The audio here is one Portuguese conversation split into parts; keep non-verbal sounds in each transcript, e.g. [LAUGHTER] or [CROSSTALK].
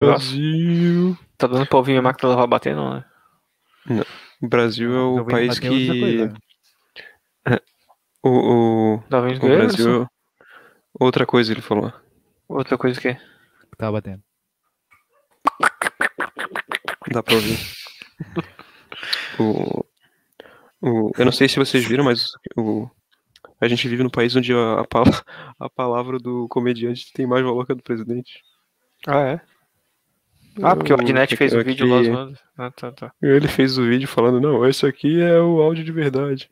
Brasil. Tá dando pra ouvir minha máquina lavar bater, não, né? O Brasil é o país que. coisa. O, o, Tá o? Brasil. Outra coisa ele falou. Outra coisa que é. Tá batendo. Dá pra ouvir. o, o, eu não sei se vocês viram, mas o, a gente vive num país onde a, a, a palavra do comediante tem mais valor que a do presidente. Ah, é? Ah, porque o Adnet fez um aqui- vídeo lá zoando. Ah, tá, tá. Ele fez o vídeo falando, não, esse aqui é o áudio de verdade.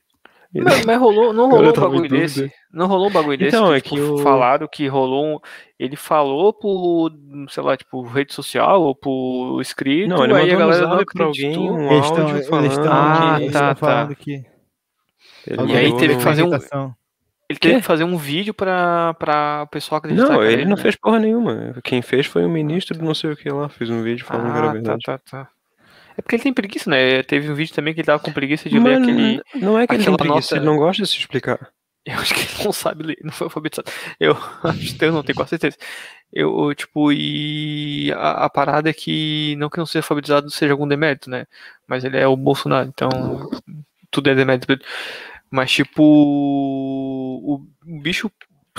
Mas, mas rolou, não [LAUGHS] rolou um bagulho desse? Não rolou um bagulho desse? Então, é tipo, que o- falaram que rolou um. Ele falou por, sei lá, tipo, rede social ou por escrito. Não, ele aí a mandou no galera não pra acreditou. alguém um Eles estão eles falando estão Ah, eles tá, tá. falando que E aí teve que fazer um-. Ele teve que fazer um vídeo pra, pra o pessoal acreditar. Não, era ele não né? fez porra nenhuma. Quem fez foi o ministro do não sei o que lá, fez um vídeo falando que era Ah, tá, verdade. tá, tá. É porque ele tem preguiça, né? Teve um vídeo também que ele tava com preguiça de ler Mano, aquele. não é que ele tem preguiça, nota- ele não gosta de se explicar. [LAUGHS] Eu acho que ele não sabe ler, não foi alfabetizado. Eu [LAUGHS] acho que eu não tenho quase certeza. Eu, tipo, e a, a parada é que não que não seja alfabetizado seja algum demérito, né? Mas ele é o Bolsonaro, então tudo é demérito. Mas, tipo, o, o bicho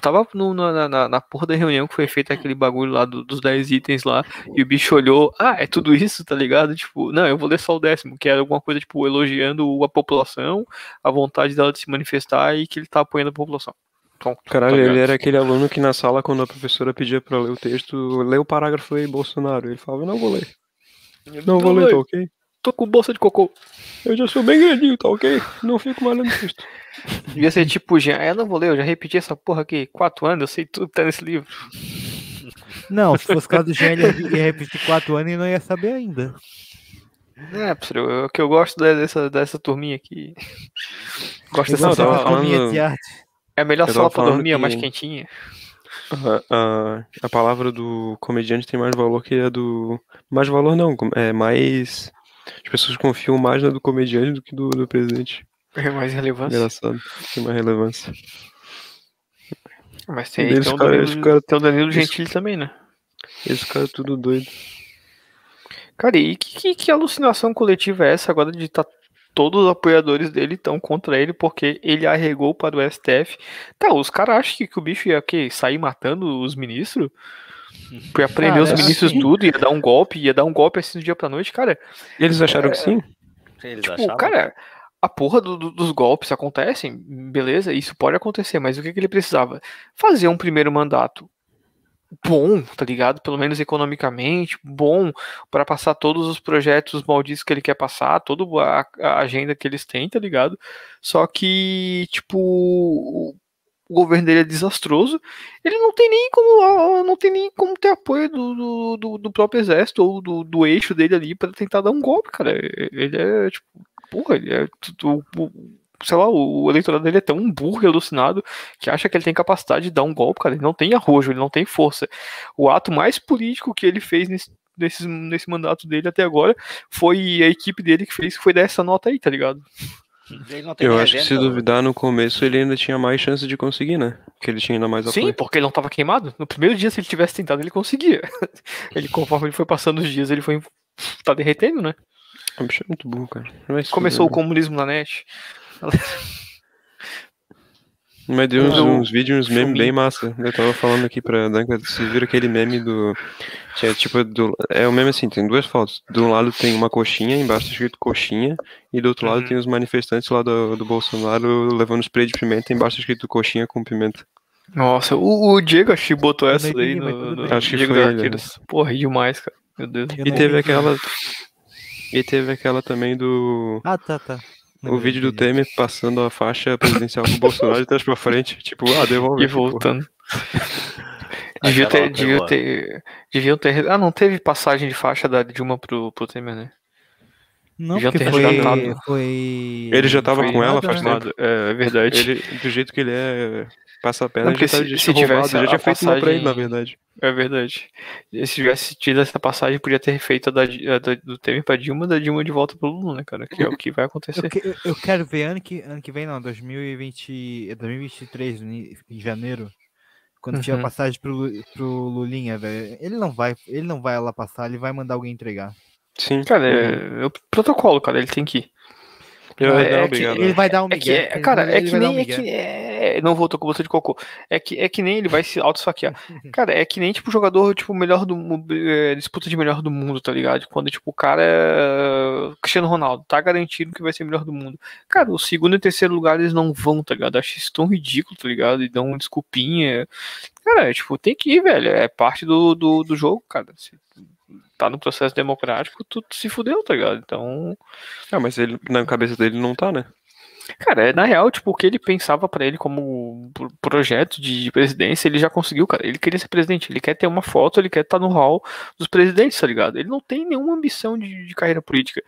tava no- na, na, na porra da reunião que foi feita aquele bagulho lá do- dos 10 itens lá, e o bicho olhou, ah, é tudo isso, tá ligado? Tipo, não, eu vou ler só o décimo, que era alguma coisa, tipo, elogiando a população, a vontade dela de se manifestar e que ele tá apoiando a população. Pronto, Caralho, tá ele era aquele aluno que na sala, quando a professora pedia pra ler o texto, lê o parágrafo aí, Bolsonaro. Ele falava, não vou ler. Não vou ler, tá ok? Tô com bolsa de cocô. Eu já sou bem grandinho, tá ok? Não fico mais lendo texto. Devia ser tipo, já, eu não vou ler, eu já repeti essa porra aqui quatro anos, eu sei tudo que tá nesse livro. Não, se fosse caso do Jean, ele ia repetir quatro anos e não ia saber ainda. É, professor, eu- o que eu gosto de- dessa, dessa turminha aqui. Gosto Eu dessa eu sala. falando- turminha de arte. É a melhor eu sala pra dormir, é mais que- quentinha. A, a, a palavra do comediante tem mais valor que a do. Mais valor não, é mais. As pessoas confiam mais na do comediante do que do, do presidente. É mais relevância. Engraçado. Tem mais relevância. Mas tem, Eles tem, o ficaram- Danilo, ficaram- tem o Danilo Gentili também, né? Esse cara é tudo doido. Cara, e que, que, que alucinação coletiva é essa agora de tá todos os apoiadores dele estão contra ele porque ele arregou para o STF. Tá, os caras acham que, que o bicho ia quê? sair matando os ministros? Ia prender os ministros assim- tudo, ia dar um golpe, ia dar um golpe assim do dia pra noite, cara. Eles acharam que sim? Eles Tipo, achavam? cara, a porra do- do- dos golpes acontecem, beleza, isso pode acontecer, mas o que, que ele precisava? Fazer um primeiro mandato bom, tá ligado? Pelo menos economicamente, bom, para passar todos os projetos malditos que ele quer passar, toda a, a agenda que eles têm, tá ligado? Só que, tipo, o governo dele é desastroso, ele não tem nem como ah, não tem nem como ter apoio do, do, do- próprio exército ou do, do eixo dele ali para tentar dar um golpe, cara. Ele é tipo, porra, ele é o, o- sei lá, o eleitorado dele é tão burro e alucinado que acha que ele tem capacidade de dar um golpe, cara. Ele não tem arrojo, ele não tem força. O ato mais político que ele fez nesse, nesse, nesse mandato dele até agora foi a equipe dele que fez, foi dar essa nota aí, tá ligado? Ele não tem Eu acho que se agenda, duvidar no começo ele ainda tinha mais chance de conseguir, né? Porque ele tinha ainda mais Sim, apoio. porque ele não tava queimado. No primeiro dia, se ele tivesse tentado, ele conseguia. [LAUGHS] Ele, conforme ele foi passando os dias, ele foi. tá derretendo, né? O bicho é muito burro, cara. Começou o fuder. comunismo na net. Mas deu uns, Não, uns vídeos, uns memes bem massa. Eu tava falando aqui pra Danca, vocês viram aquele meme do. Tinha tipo. Do, é o meme assim, tem duas fotos. De um lado tem uma coxinha, embaixo tá escrito coxinha, e do outro lado Uhum. tem os manifestantes lá do, do Bolsonaro levando spray de pimenta, embaixo tá escrito coxinha com pimenta. Nossa, o, o Diego acho que botou essa daí no, no. Acho que Diego foi ele, Arqueiros. Porra, ri demais, cara. Meu Deus. Eu E teve aquela. E teve aquela também do. Ah, tá, tá. O vídeo do Temer passando a faixa presidencial pro Bolsonaro de trás pra frente. Tipo, ah, devolve. E voltando. [LAUGHS] Devia ter, devia ter. Deviam ter. Ah, não teve passagem de faixa da Dilma pro, pro Temer, né? Não, Já porque foi, resgatado. foi... Ele já tava foi com ela faz né? tempo. É, é verdade. Ele, do jeito que ele é, passa a perna, Não, já, porque tá, se- já se roubado, tivesse já a tinha feito uma pra ele, na passagem- verdade. É verdade. Se tivesse tido essa passagem, podia ter feito a da, a da- do Temer pra Dilma, da Dilma de volta pro Lula, né, cara? Que é o que vai acontecer. Eu, que- eu- quero ver ano que, ano que vem, não, 2020, 2023, ni- em janeiro. Quando tiver Uhum. passagem pro, pro Lulinha, velho. Ele não vai, ele não vai lá passar, ele vai mandar alguém entregar. Sim. Cara, Uhum. é, é o protocolo, cara, ele tem que ir. Eu, é- não, é que obrigado. Ele vai dar um É que, migué. é, ele cara, é que dar um nem. É que, é, não voltou com você de cocô. É que, é que nem ele vai se auto-saquear. [LAUGHS] Cara, é que nem, tipo, jogador, tipo, melhor do é, disputa de melhor do mundo, tá ligado? Quando, tipo, o cara é. Cristiano Ronaldo, tá garantido que vai ser melhor do mundo. Cara, o segundo e terceiro lugar eles não vão, tá ligado? Acho isso tão ridículo, tá ligado? E dão uma desculpinha. Cara, é, tipo, tem que ir, velho. É parte do, do, do jogo, cara. Tá no processo democrático, tu, se fudeu, tá ligado? Então. Ah, mas ele, na cabeça dele não tá, né? Cara, é, na real, tipo, o que ele pensava pra ele como pro- projeto de, de presidência, ele já conseguiu, cara. Ele queria ser presidente, ele quer ter uma foto, ele quer estar no hall dos presidentes, tá ligado? Ele não tem nenhuma ambição de, de carreira política.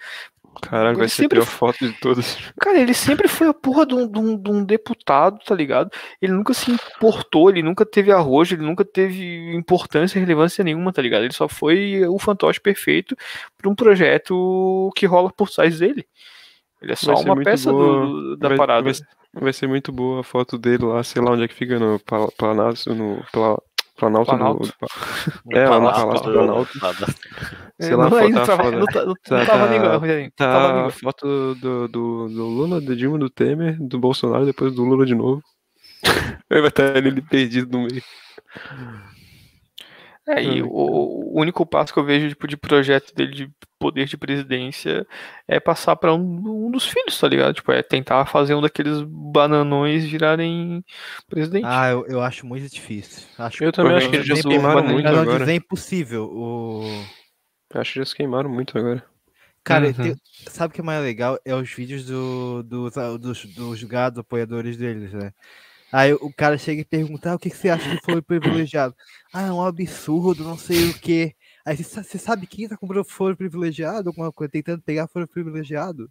Caralho, vai ser a pior foto de todas. Cara, ele sempre foi a porra de um, de um- de um deputado, tá ligado? Ele nunca se importou, ele nunca teve arrojo, ele nunca teve importância, relevância nenhuma, tá ligado? Ele só foi o fantoche perfeito pra um projeto que rola por trás dele. Ele é só uma peça do- da Vai- parada. vai ser- Vai ser muito boa a foto dele lá, sei lá onde é que fica, no Pla- Planalto, no Planalto, Planalto. do- É, lá no Palácio do Planalto. Sei lá, não, foto tá tava, não, tá- não Tá- tava tá- língua, Rogerinho. Tava Tá a foto do, do, do Lula, do Dilma, do Temer, do Bolsonaro, depois do Lula de novo. Aí vai estar ele perdido no meio. É, e o, o único passo que eu vejo tipo, de projeto dele de poder de presidência é passar pra um, um dos filhos, tá ligado? Tipo, é tentar fazer um daqueles bananões virarem presidente. Ah, eu, eu acho muito difícil. Acho, Eu também acho que eles já se queimaram muito não agora. dizer impossível. O... Acho que já se queimaram muito agora. Cara, Uhum. tem- sabe o que é mais legal? É os vídeos do, dos, dos, dos gados apoiadores deles, né? Aí o cara chega e pergunta, ah, o que, que você acha de foro privilegiado? Ah, é um absurdo, não sei o quê. Aí você, sa- você sabe quem tá comprando foro privilegiado? Alguma coisa, tentando pegar foro privilegiado?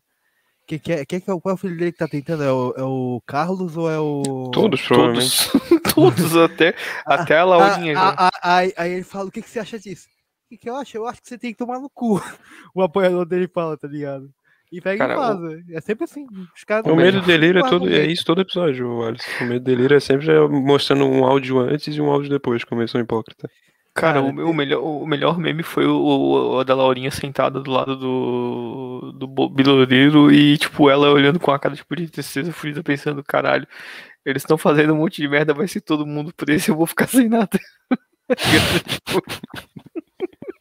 Quem que é, que é o qual é o filho dele que tá tentando? É o, é o Carlos ou é o. Todos, provavelmente. Todos, [LAUGHS] todos até, até a Laurinha. Ah, ah, ah, aí, aí ele fala, o que, que você acha disso? O que, que eu acho? Eu acho que você tem que tomar no cu. [LAUGHS] O apoiador dele fala, tá ligado? E pega Cara, e o- faz. É sempre assim. Os caras O medo do delírio é, todo, é isso todo episódio, Alisson. O medo do delírio é sempre mostrando um áudio antes e um áudio depois, como eles são hipócritas. Cara, Cara, o, o melhor, o melhor meme foi o, o- o da Laurinha sentada do lado do, do e, tipo, ela olhando com a cara tipo, de tristeza furida, pensando, caralho, eles estão fazendo um monte de merda, vai ser todo mundo preso e eu vou ficar sem nada. [LAUGHS] Tipo,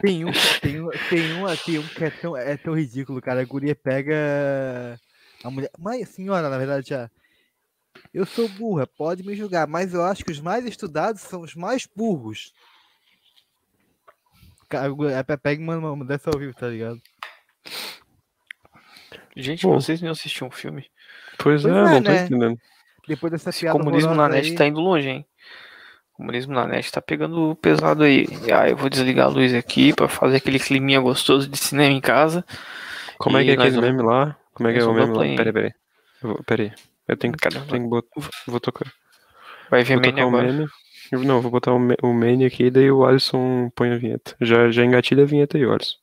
Tem um, tem um, tem um, tem um que é tão, é tão ridículo, cara. A guria pega a mulher. Mas, senhora, na verdade, já. Eu sou burra, pode me julgar, mas eu acho que os mais estudados são os mais burros. Cara, pega e manda uma dessa ao vivo, tá ligado? Gente, Pô. vocês não assistiram um filme? Pois, Pois é, é, não tô né? entendendo. Depois dessa Esse piada comunismo na net aí- tá indo longe, hein? O comunismo na net tá pegando pesado aí. Ah, eu vou desligar a luz aqui pra fazer aquele climinha gostoso de cinema em casa. Como é que é E aquele vamos- meme lá? Como é que é o meme lá? Peraí, peraí. Vou, peraí. Eu tenho, que- tenho que botar. Vou tocar. vai ver agora. meme. Eu- Não, vou botar o, me- o meme aqui, daí o Alisson põe a vinheta. Já, já engatilha a vinheta aí, Alisson.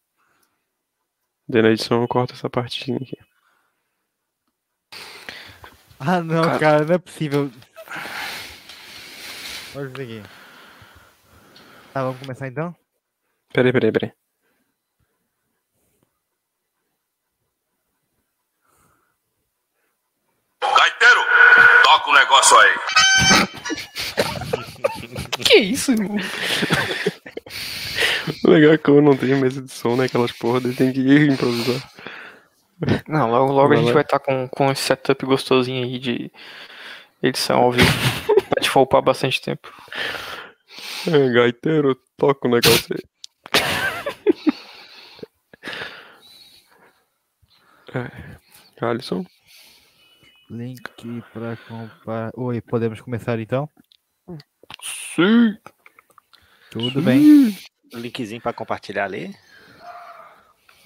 Daí na edição eu corto essa partezinha aqui. Ah, não, Cara. cara, não é possível. Isso aqui. Tá, vamos começar então? Peraí, peraí, peraí. Gaiteiro, toca o negócio aí. [LAUGHS] Que isso, irmão? O legal é que eu não tenho mesa de som, né? Aquelas porra, daí tem que ir improvisar. Não, logo, logo a gente lá. vai estar com, com esse setup gostosinho aí de edição ao vivo. [LAUGHS] pra te poupar bastante tempo. É, gaiteiro, toca o negócio aí. [LAUGHS] é. Alisson? Link pra comprar. Oi, podemos começar então? Sim. Tudo bem. Um linkzinho pra compartilhar ali.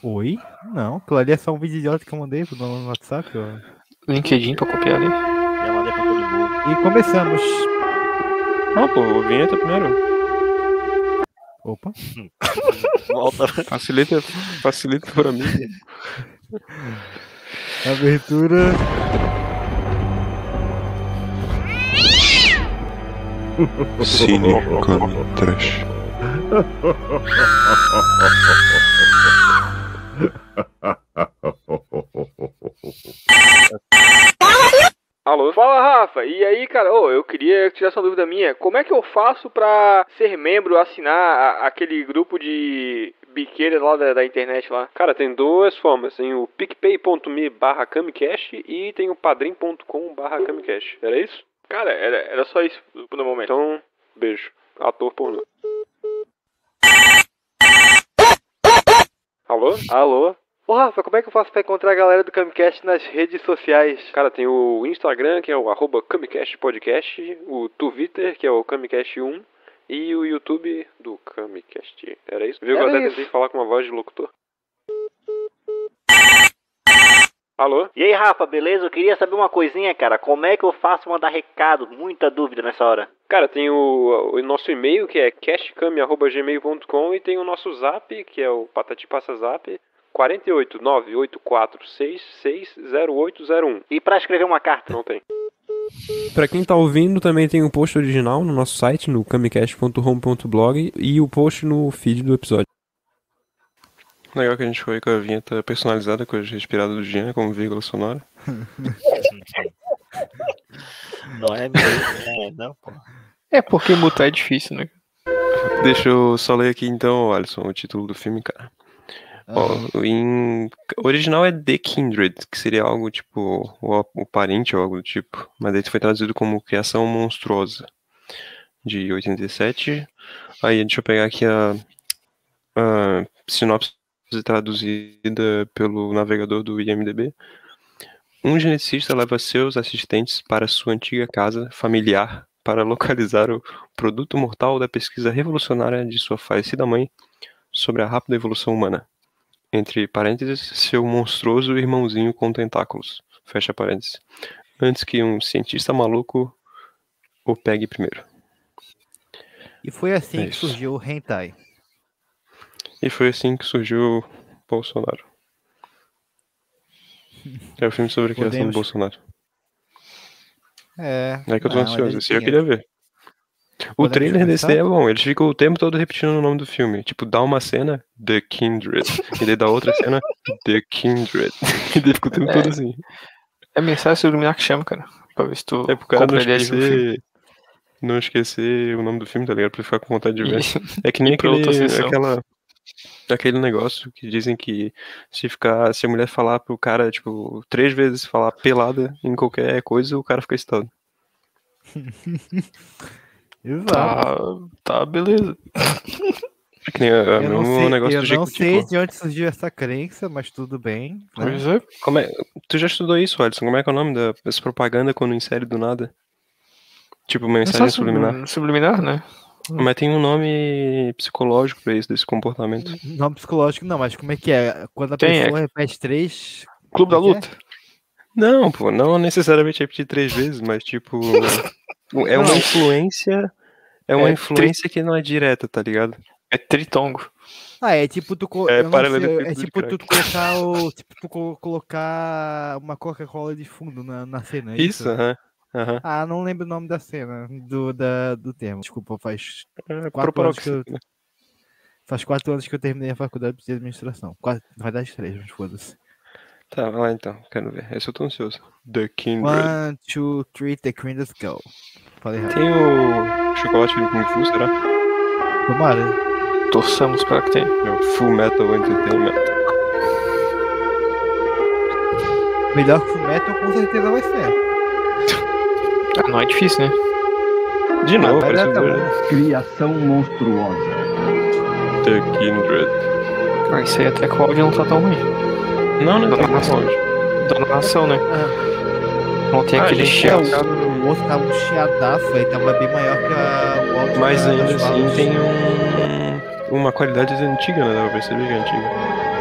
Oi? Não, aquilo ali é só um vídeo idiota que eu mandei no WhatsApp. ó. LinkedIn pra copiar ali. Já mandei pra. E começamos. Ah, pô, vinheta primeiro. Opa. [LAUGHS] Volta. Facilita, facilita pra mim. Abertura. Cine Trash. [LAUGHS] Alô? Fala, Rafa. E aí, cara, ô, eu queria tirar essa dúvida minha. Como é que eu faço pra ser membro, assinar a- aquele grupo de biqueira lá da, da internet lá? Cara, tem duas formas. Tem o picpay.me barra camicast e tem o padrim.com barra camicast. Era isso? Cara, era, era só isso no momento. Então, beijo. Ator pornô. Alô? Alô? Ô, Rafa, como é que eu faço pra encontrar a galera do Camcast nas redes sociais? Cara, tem o Instagram, que é o arroba Camicast Podcast, o Twitter, que é o Camicast1, e o YouTube do Camicast. Era isso? Viu que eu até tentei falar com uma voz de locutor? Alô? E aí, Rafa, beleza? Eu queria saber uma coisinha, cara. Como é que eu faço mandar recado? Muita dúvida nessa hora. Cara, tem o, o nosso e-mail, que é cashcam.gmail.com e tem o nosso zap, que é o Patati Passa Zap, 48984660801. E pra escrever uma carta? Não tem. Pra quem tá ouvindo, também tem o post original no nosso site, no camicast.home.blog e o post no feed do episódio. Legal que a gente foi com a vinheta personalizada com as respiradas do Jean, como vírgula sonora. [LAUGHS] Não é mesmo? É, não, pô. É porque mutar é difícil, né? Deixa eu só ler aqui então, Alisson, o título do filme, cara. Em original é The Kindred, que seria algo tipo o, o parente ou algo do tipo, mas daí foi traduzido como Criação Monstruosa, de 87. Aí deixa eu pegar aqui a, a sinopse traduzida pelo navegador do IMDb. Um geneticista leva seus assistentes para sua antiga casa familiar para localizar o produto mortal da pesquisa revolucionária de sua falecida mãe sobre a rápida evolução humana. Entre parênteses, seu monstruoso irmãozinho com tentáculos. Fecha parênteses. Antes que um cientista maluco o pegue primeiro. E foi assim É que surgiu o Hentai. E foi assim que surgiu o Bolsonaro. É o filme sobre a criação Podemos- do Bolsonaro. É. É que eu tô ansioso. Esse eu queria ver. O trailer desse daí é bom. Eles ficam o tempo todo repetindo o nome do filme. Tipo, dá uma cena, The Kindred. e daí dá outra cena, The Kindred. [LAUGHS] E daí fica o tempo É. todo assim. É mensagem subliminar que chama, cara. Pra ver se tu É pro cara não esquecer. Não esquecer o nome do filme, tá ligado? Pra ficar com vontade de ver. [LAUGHS] É que nem pra aquele, aquela, aquele negócio que dizem que se ficar, se a mulher falar pro cara, tipo, três vezes falar pelada em qualquer coisa, o cara fica excitado. [LAUGHS] Exato. Tá, tá, beleza. É que nem a, a eu não mesmo sei, negócio eu do não Jequitico. sei de onde surgiu essa crença, mas tudo bem. né? Pois é. Como é, tu já estudou isso, Alisson? Como é que é o nome da- dessa propaganda quando insere do nada? Tipo, mensagem subliminar. Subliminar, né? Mas tem um nome psicológico pra isso, desse comportamento. Nome psicológico não, mas como é que é? Quando a Tem, pessoa repete três. Clube da é que Luta. Não, pô, não necessariamente repetir três vezes, mas tipo. [LAUGHS] é uma Não. influência. É uma É, influência que não é direta, tá ligado? É tritongo. Ah, é tipo tu, co- É sei, é tipo tu colocar o tipo tu co- colocar uma Coca-Cola de fundo na, na cena. é Isso, aham. aham. Ah, não lembro o nome da cena do da, do termo. Desculpa, faz É, Quatro anos que eu- proparoxítona. faz quatro anos que eu terminei a faculdade de administração. Quatro, na verdade três, mas foda-se. Tá, vai lá então, quero ver. Esse eu tô ansioso. The Kindred. One, two, three, the Kindred Go. Falei errado. Tem o chocolate do Kung Fu, será? Tomara. Torçamos para que tenha. É o Full Metal Entertainment. Melhor que o Metal com certeza vai ser. Ah, não é difícil, né? De novo, vai parece um doido. Criação monstruosa. The Kindred. Ah, isso aí até que o áudio não tá tão ruim. Não, não Da tem narração. onde. Da narração, né? Não tem Ah, aquele chiado. é, O outro tava um chiadaço aí, tava bem maior que a, o áudio Mas da- ainda assim tem um, uma qualidade antiga, né? Dá pra perceber que é antiga.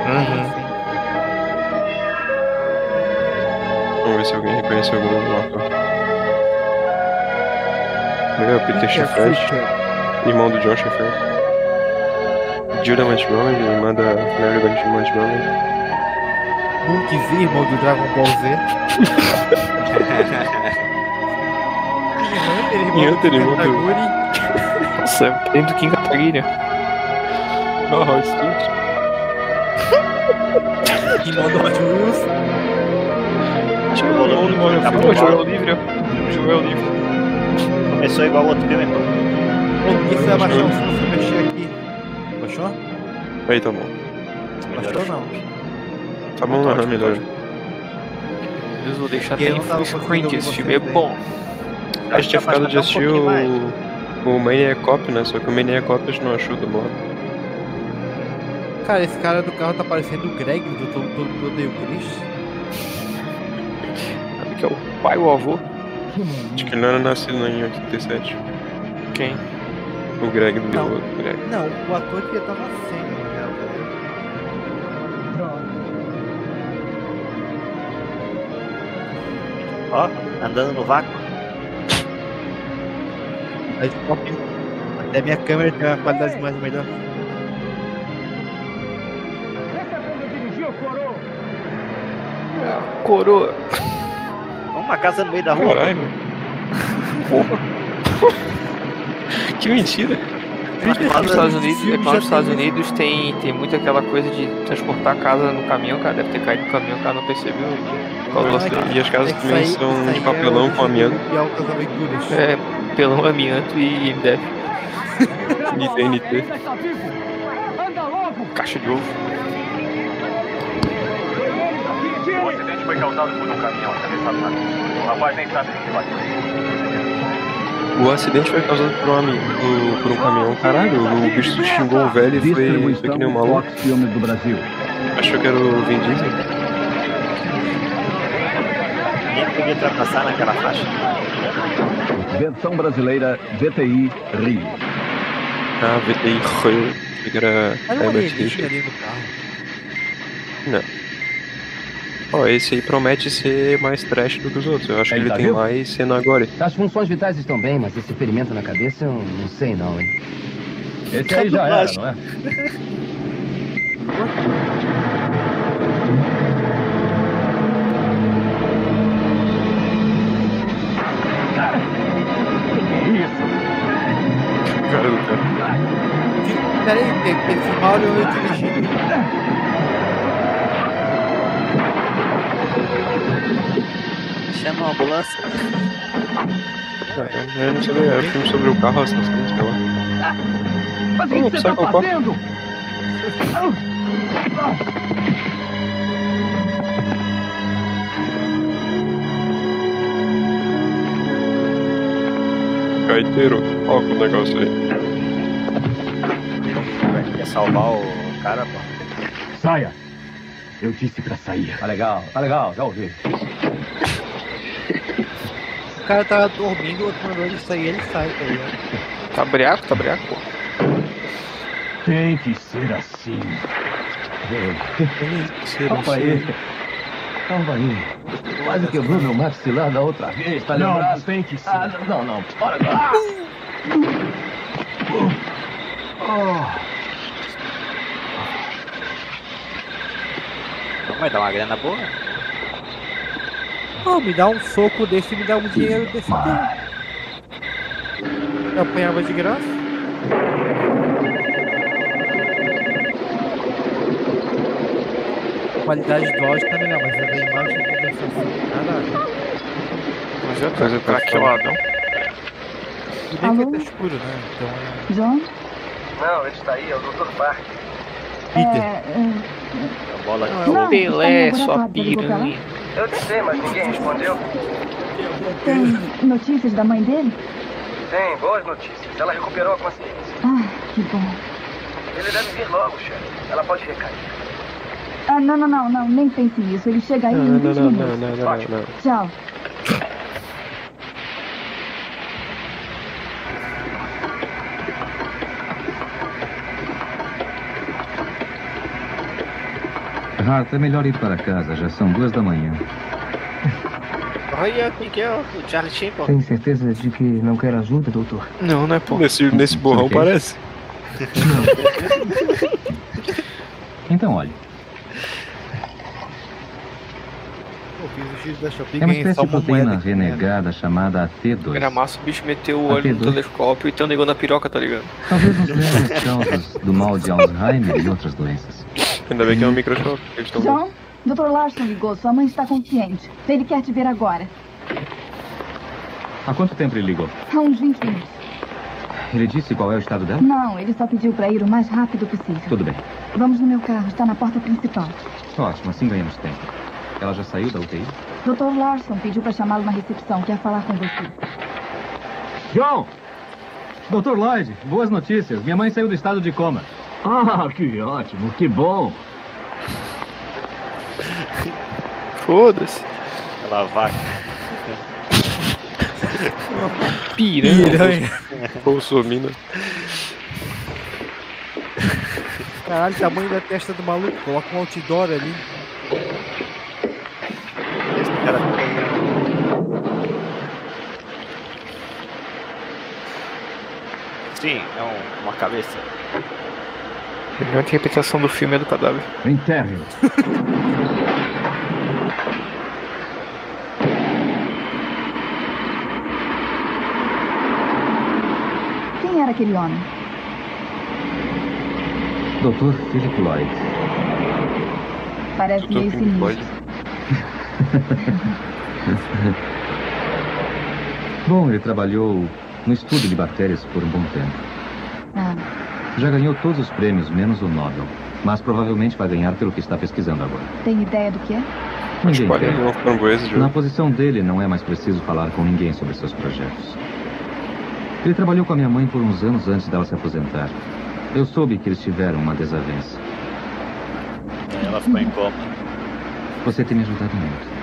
Uhum. Vamos ver se alguém reconhece algum. É o Peter Sheffield, irmão do John Sheffield. Judah Montgomery, irmã da Mary Montgomery. Monkey Z, irmão do Dragon Ball Z. Hunter, irmão do Hunter, irmão do- Kataguri. Nossa, dentro do Kim Kataguiri. Ó, Hot Studios. Irmão do Hot Wheels. Acho que o volume do filme tá Pô, é o livre, ó. É o livre. Começou igual o outro filme, pô. Pô, por que você vai baixar o som se eu mexer aqui? Baixou? Aí tá bom. Baixou não. Tá bom, aham, melhor. Eu vou deixar até não tava que ouvir esse filme é bom. A gente tinha Tá, ficado de tá um assistir mais. o, o Maniac Cop, né? Só que o Maniac Cop a gente não achou do modo. Cara, esse cara do carro tá parecendo o Greg do Todo Todo Odeio Chris. Sabe que é o pai ou o avô? Acho que ele não era nascido em 87. Quem? O Greg do Não. Greg. Não, o ator devia estar nascendo, Ó, andando no vácuo. Até minha câmera tem uma qualidade de imagem melhor. Coroa. Uma casa no meio da rua. Caralho, [LAUGHS] que mentira. É lá nos Estados Unidos, é nos Estados Unidos tem, tem muito aquela coisa de transportar a casa no caminhão, cara. Deve ter caído no caminhão, o cara não percebeu. Nossa, acidente. e as casas É também são de papelão é com amianto. E altas aventuras. É, pelão, amianto e MDF. E [LAUGHS] TNT. Caixa de ovo. O acidente foi causado por um caminhão atravessado na pista. O rapaz nem sabe se bateu. O acidente foi causado por um, por, um caminhão. Caralho, o bicho xingou o velho e foi, foi que nem um maluco. Achou que era o Vin Diesel. Podia ultrapassar naquela faixa. Versão brasileira VTI Rio. Ah, VTI que era Olha alienígena Richards. ali no carro. Ó, esse aí promete ser mais trash do que os outros. Eu acho que Aí, ele tá tem viu? mais cena agora. As funções vitais estão bem, mas esse ferimento na cabeça eu não sei não, hein? Esse aí já era, não é? [LAUGHS] eu dirigindo. Chama uma ambulância. Ah, Eu não sabia, era um filme sobre o carro assassino, sei lá. Mas o que você tá fazendo? Gaiteiro, ó que negócio aí. Salvar o cara, pô. Saia! Eu disse pra sair. Tá legal, tá legal, já ouvi. O cara tava dormindo, o outro mandou ele sair, ele sai, tá ligado? Tá breaco, tá breaco, pô. Tem que ser assim. Calma aí. Calma aí. Quase quebrou meu maxilar da outra vez, tá Não, lembrado? tem que ser. Ah, não, não. Bora agora. Vai dar uma grana boa. Pô, me dá um soco desse e me dá um dinheiro desse tudo. Eu apanhava de graça. A qualidade do áudio tá melhor, mas a da imagem começa assim, caralho. Mas eu tô pra craqueladão. E bem que tá escuro, né? Então é. John? Não, ele está aí, é o Dr. Park. Peter. É, A bola Não, é Não, o Pelé, tá sua piranha. Eu tentei, mas ninguém respondeu. tem notícias da mãe dele? Tem boas notícias. Ela recuperou a consciência. Ah, que bom. Ele deve vir logo, chefe. Ela pode recair. Ah, não, não, não, não, nem pense nisso. Ele chega aí Não, em não, 20 não, não, minutos. não, não, não, não. Tchau. Hart, é melhor ir para casa, já são duas da manhã. Olha quem que é o Charlie Sheen, pô. Tem certeza de que não quer ajuda, doutor? Não, né, pô? Nesse, nesse borrão parece. Então, olhe, fiz o X da Shopee É uma espécie de proteína renegada chamada AT2. Era massa o bicho meteu o olho no tem dois. telescópio e então negou na piroca, tá ligado? Talvez nos leve as causas do mal de Alzheimer e outras doenças. Ainda bem que é um microscópio. Estão John, Dr. Larson ligou. Sua mãe está consciente. Ele quer te ver agora. Há quanto tempo ele ligou? Há uns 20 minutos. Ele disse qual é o estado dela? Não, ele só pediu para ir o mais rápido possível. Tudo bem. Vamos no meu carro. Está na porta principal. Ótimo, assim ganhamos tempo. Ela já saiu da UTI? Dr. Larson pediu para chamá-lo na recepção. Quer falar com você. John! Dr. Lloyd, boas notícias. Minha mãe saiu do estado de coma. Ah, que ótimo, que bom. Foda-se. Aquela vaca. Piranha. Bolsominion. Caralho, tamanho da testa do maluco. Coloca um outdoor ali. Esse cara Sim, é um- uma cabeça. A melhor interpretação do filme é do cadáver. Enterre. Quem era aquele homem? Dr. Philip Lloyd. Parece meio sinistro. [LAUGHS] Bom, ele trabalhou no estudo de bactérias por um bom tempo. Já ganhou todos os prêmios, menos o Nobel. Mas provavelmente vai ganhar pelo que está pesquisando agora. tem ideia do que é? Ninguém tem. Na posição dele, não é mais preciso falar com ninguém sobre seus projetos. Ele trabalhou com a minha mãe por uns anos antes dela se aposentar. Eu soube que eles tiveram uma desavença. Ela ficou em coma. Você tem me ajudado muito.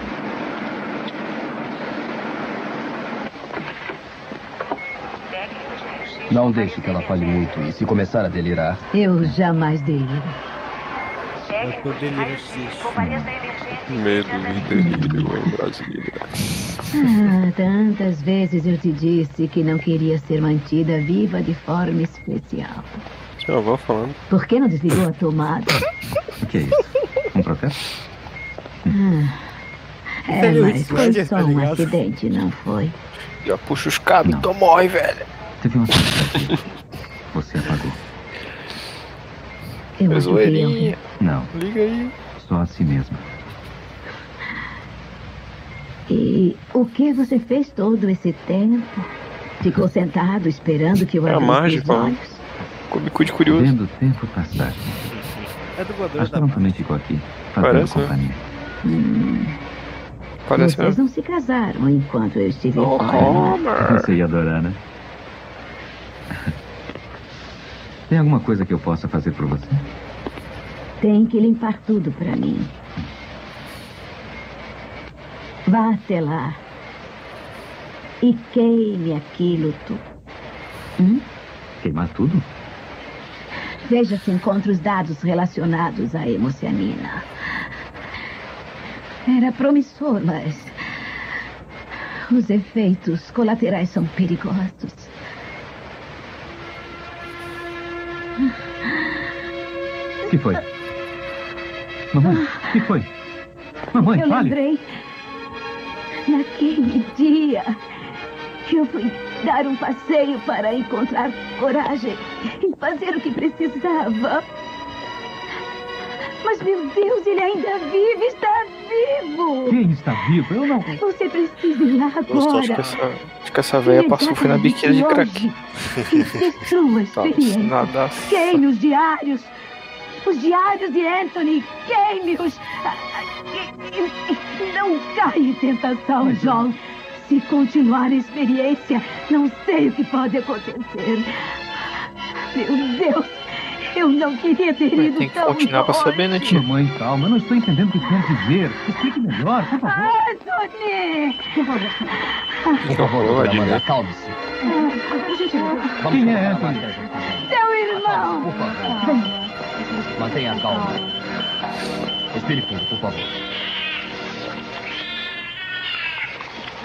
Não deixe que ela fale muito e se começar a delirar, Eu jamais deliro. Eu tô delirando esse- Medo e delírio em Brasília. Ah, tantas vezes eu te disse que não queria ser mantida viva de forma especial. Uma avó falando. Por que não desligou a tomada? O que é isso? Um profeta? Ah, é, mas isso, foi só tá um ligado? acidente, não foi? Já puxa os cabos, então morre, velho. Teve uma. Você apagou. Eu zoeirinha. alguém. Não, Liga aí. só a si mesma. E o que você fez todo esse tempo? Ficou sentado esperando que eu É a abrisse Marge os olhos? Come cu de curioso. Vendo o tempo passar. É dubladora da Aston também ficou aqui, fazendo Parece, né? companhia. Hum, Parece vocês mesmo. não se casaram enquanto eu estive Oh, fora. Homer. Você ia adorar, né? [LAUGHS] Tem alguma coisa que eu possa fazer por você? Tem que limpar tudo pra mim. Vá até lá. E queime aquilo tudo. Hum? Queimar tudo? Veja se encontra os dados relacionados à hemocianina. Era promissor, mas. Os efeitos colaterais são perigosos. O que foi? Mamãe, o que foi? Mamãe, eu fale! lembrei. Naquele dia. Eu fui dar um passeio para encontrar coragem e fazer o que precisava. Mas, meu Deus, ele ainda vive, está vivo! Quem está vivo? Eu não. Você precisa ir lá agora. acho que essa velha passou foi na biqueira de crack. Nada. Queime os diários. Os diários de Anthony. Queime-os. Não caia em tentação, John. Se continuar a experiência, não sei o que pode acontecer. Meu Deus, eu não queria ter ido Tem que tão continuar pra saber, né, tia? Mamãe, calma, eu não estou entendendo o que quer dizer. Explique melhor, por favor. Anthony! por favor. Amanda, calme-se. Quem é Anthony? mais tarde. Seu irmão! Por favor. Mantenha a calma. Respire fundo, por favor.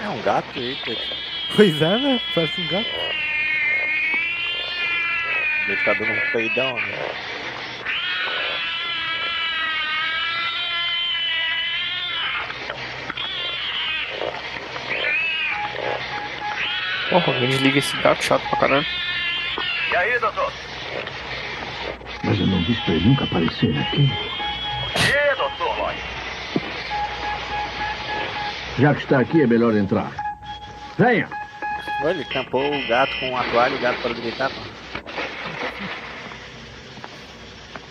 É um gato aí, que Pois é, né? Parece um gato. Ele tá dando um peidão, né? Porra, alguém desliga esse gato chato pra caramba. E aí, doutor? Mas eu não disse pra ele nunca aparecer né? aqui. E doutor Lloyd? Já que está aqui, é melhor entrar. Venha! Olha, ele tampou o gato com um e o gato para gritar, mano.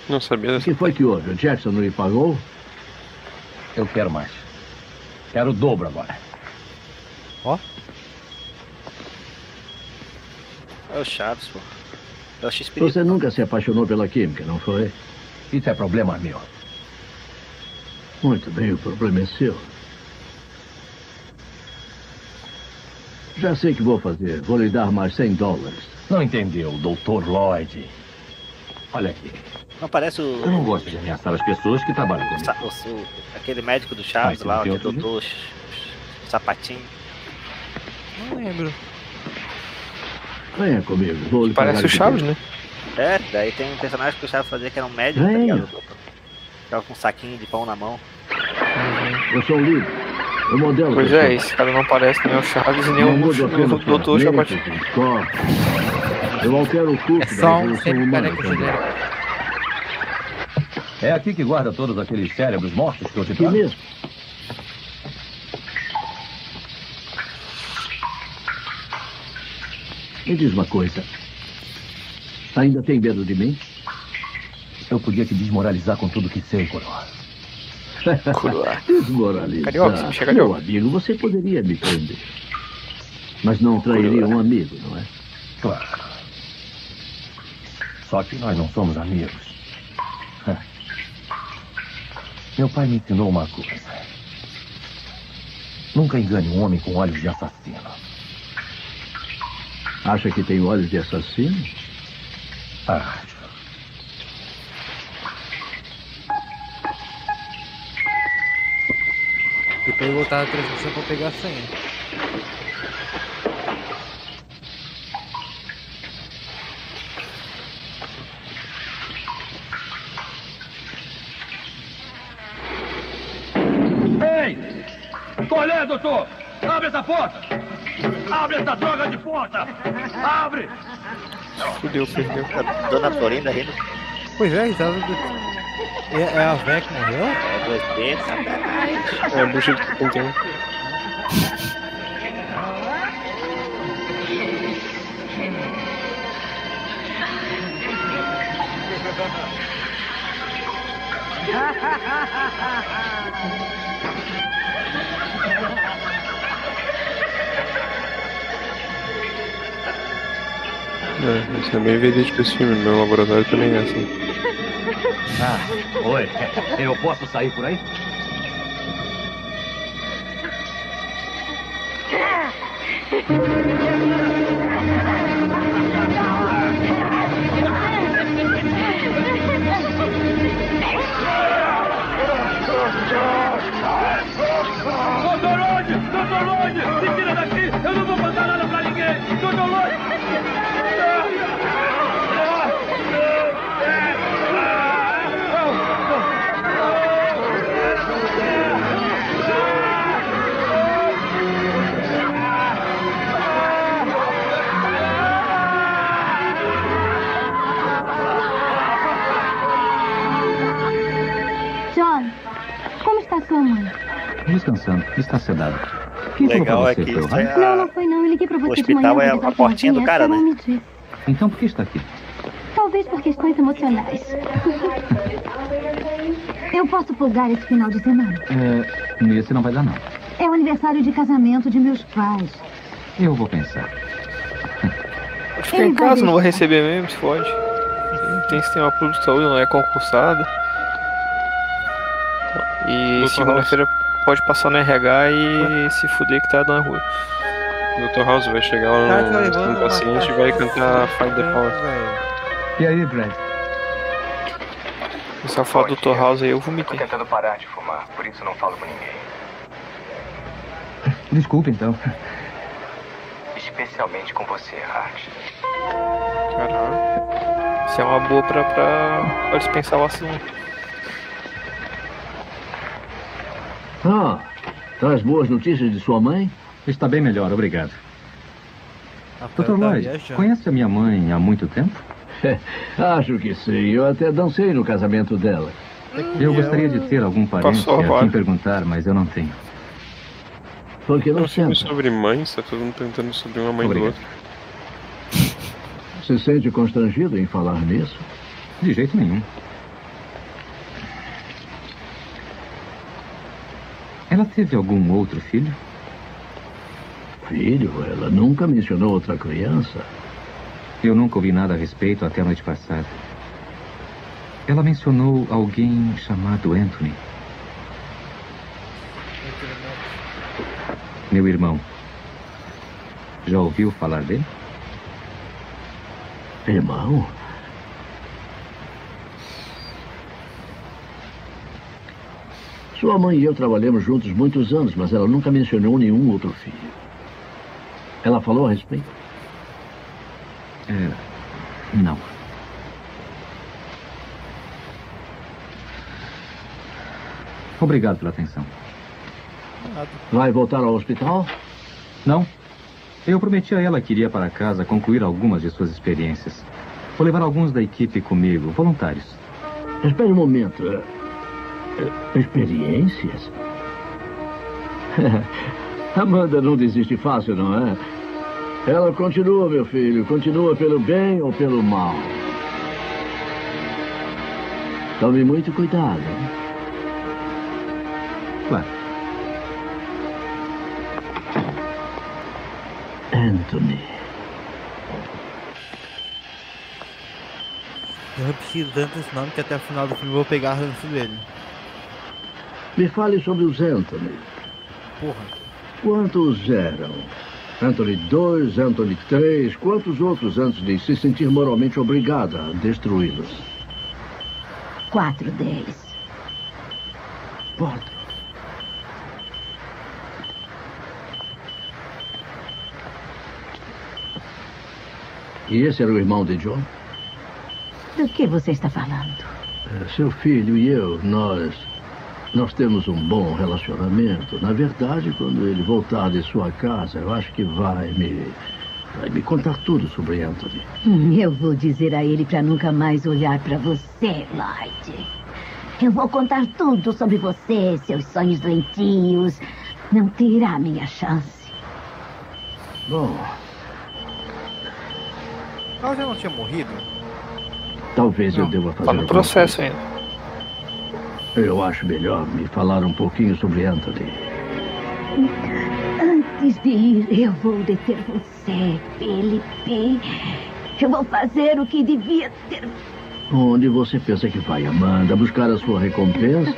Não sabia O que foi que houve? O Jackson não lhe pagou? Eu quero mais. Quero o dobro agora. É o Chaves, pô. É o X Você nunca se apaixonou pela química, não foi? Isso é problema meu. Muito bem, o problema é seu. Já sei o que vou fazer. Vou lhe dar mais 100 dólares. Não entendeu, doutor Lloyd. Olha aqui. Não parece o. Eu não gosto de ameaçar as pessoas que trabalham comigo. sa- o- o- aquele médico do Chaves Ah, lá, tem aquele outro, doutor Ch- Sapatinho. Não lembro. Venha comigo. Vou lhe Parece o Chaves, né? É, daí tem um personagem que o Chaves fazia que era um médico, tá Venha. ligado? Ficava com um saquinho de pão na mão. Eu sou o líder. Eu modelo. Pois é, esse cara não parece nem o Chaves e nem o, o doutor Chapatinho. Eu altero o curso É da só um evolução sempre humana. É aqui que guarda todos aqueles cérebros mortos que eu te trago? mesmo. Me diz uma coisa. Ainda tem medo de mim? Eu podia te desmoralizar com tudo que sei, coroa. Coroa. [LAUGHS] Desmoralizar. Carioca, chega Meu carioca. amigo, você poderia me prender. Mas não trairia um amigo, não é? Claro. Só que nós não somos amigos. Meu pai me ensinou uma coisa. Nunca engane um homem com olhos de assassino. Acha que tem olhos de assassino? Ah, Depois eu voltar a transmissão pra pegar a senha. Ei! Qual é, doutor? Abre essa porta! Abre essa droga de porta! Abre! Fudeu, perdeu. A Dona Florinda rindo. Pois é, então. É, é a véia que morreu? É dois dedos, sacanagem. É a bucha de 31. É, isso é bem verídico esse filme. No meu laboratório também é assim. Ah, oi. Eu posso sair por aí? [LAUGHS] Descansando. Está sedado. Quem falou Legal pra é você, que foi o é Não, a... não foi não. Eu liguei pra O você de hospital manhã é a que não portinha do cara, você não né? Então por que está aqui? Talvez por questões emocionais. Eu posso folgar esse final de semana. É, nesse não vai dar, não. É o aniversário de casamento de meus pais. Eu vou pensar. Vou ficar em casa, não vou receber mesmo, se fode. Não tem sistema público de saúde, não é concursado. E segunda-feira pode passar no RH e se fuder que tá na rua. Dr. House vai chegar lá no, tá no paciente e vai cantar Find the Power. E aí, Brad? Se eu falar do Dr. House aí, eu Tô vomitei. tentando parar de fumar, por isso não falo com ninguém. [LAUGHS] Desculpe, então. Especialmente com você, Hart. Caralho. Isso é uma boa pra, pra, pra dispensar o assunto. Ah, traz boas notícias de sua mãe? Está bem melhor, obrigado. Dr. Lloyd, conhece a minha mãe há muito tempo? [LAUGHS] Acho que sei. Eu até dancei no casamento dela. Eu gostaria de ter algum parente Passou quem perguntar, mas eu não tenho. Por que É um não filme senta? sobre mães, tá todo mundo perguntando sobre uma mãe do Obrigado. outro. Se sente constrangido em falar nisso? De jeito nenhum. Ela teve algum outro filho? Filho, ela nunca mencionou outra criança. Eu nunca ouvi nada a respeito até a noite passada. Ela mencionou alguém chamado Anthony. Meu irmão. Já ouviu falar dele? Irmão? Sua mãe e eu trabalhamos juntos muitos anos, mas ela nunca mencionou nenhum outro filho. Ela falou a respeito? É. Não. Obrigado pela atenção. Vai voltar ao hospital? Não. Eu prometi a ela que iria para casa concluir algumas de suas experiências. Vou levar alguns da equipe comigo, voluntários. Espere um momento. Experiências? [LAUGHS] Amanda não desiste fácil, não é? Ela continua, meu filho. Continua pelo bem ou pelo mal. Tome muito cuidado. Claro. Anthony. Eu repeti tanto esse nome que até o final do filme eu vou pegar ranço dele. Me fale sobre os Anthony. Porra. Quantos eram? Anthony 2, Anthony 3, quantos outros antes de se sentir moralmente obrigada a destruí-los? Quatro deles. Quatro. E esse era o irmão de John? Do que você está falando? É, Seu filho e eu, nós. Nós temos um bom relacionamento. Na verdade, quando ele voltar de sua casa, eu acho que vai me. Vai me contar tudo sobre Anthony. Hum, Eu vou dizer a ele para nunca mais olhar para você, Lloyd. Eu vou contar tudo sobre você, seus sonhos doentios. Não terá minha chance. Bom, Ela já não tinha morrido? talvez eu deva fazer. Tá no processo ainda. Eu acho melhor me falar um pouquinho sobre Anthony. Antes de ir, eu vou deter você, Felipe. Eu vou fazer o que devia ter. Onde você pensa que vai, Amanda? Buscar a sua recompensa?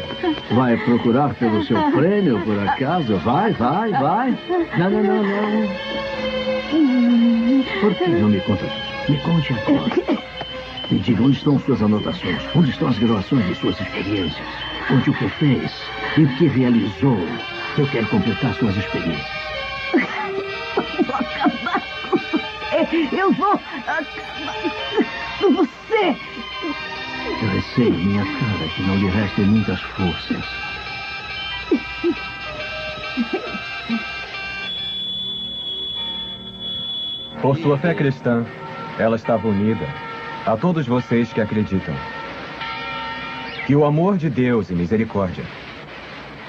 Vai procurar pelo seu prêmio, por acaso? Vai, vai, vai. Não, não, não, não. Por que não me conta? Me conte agora. Me diga onde estão suas anotações, onde estão as gravações de suas experiências, onde o que fez e o que realizou. Eu quero completar suas experiências. Eu vou acabar com você. Eu vou acabar com você. Eu receio em minha cara que não lhe restem muitas forças. Por sua fé cristã, ela estava unida a todos vocês que acreditam. Que o amor de Deus e misericórdia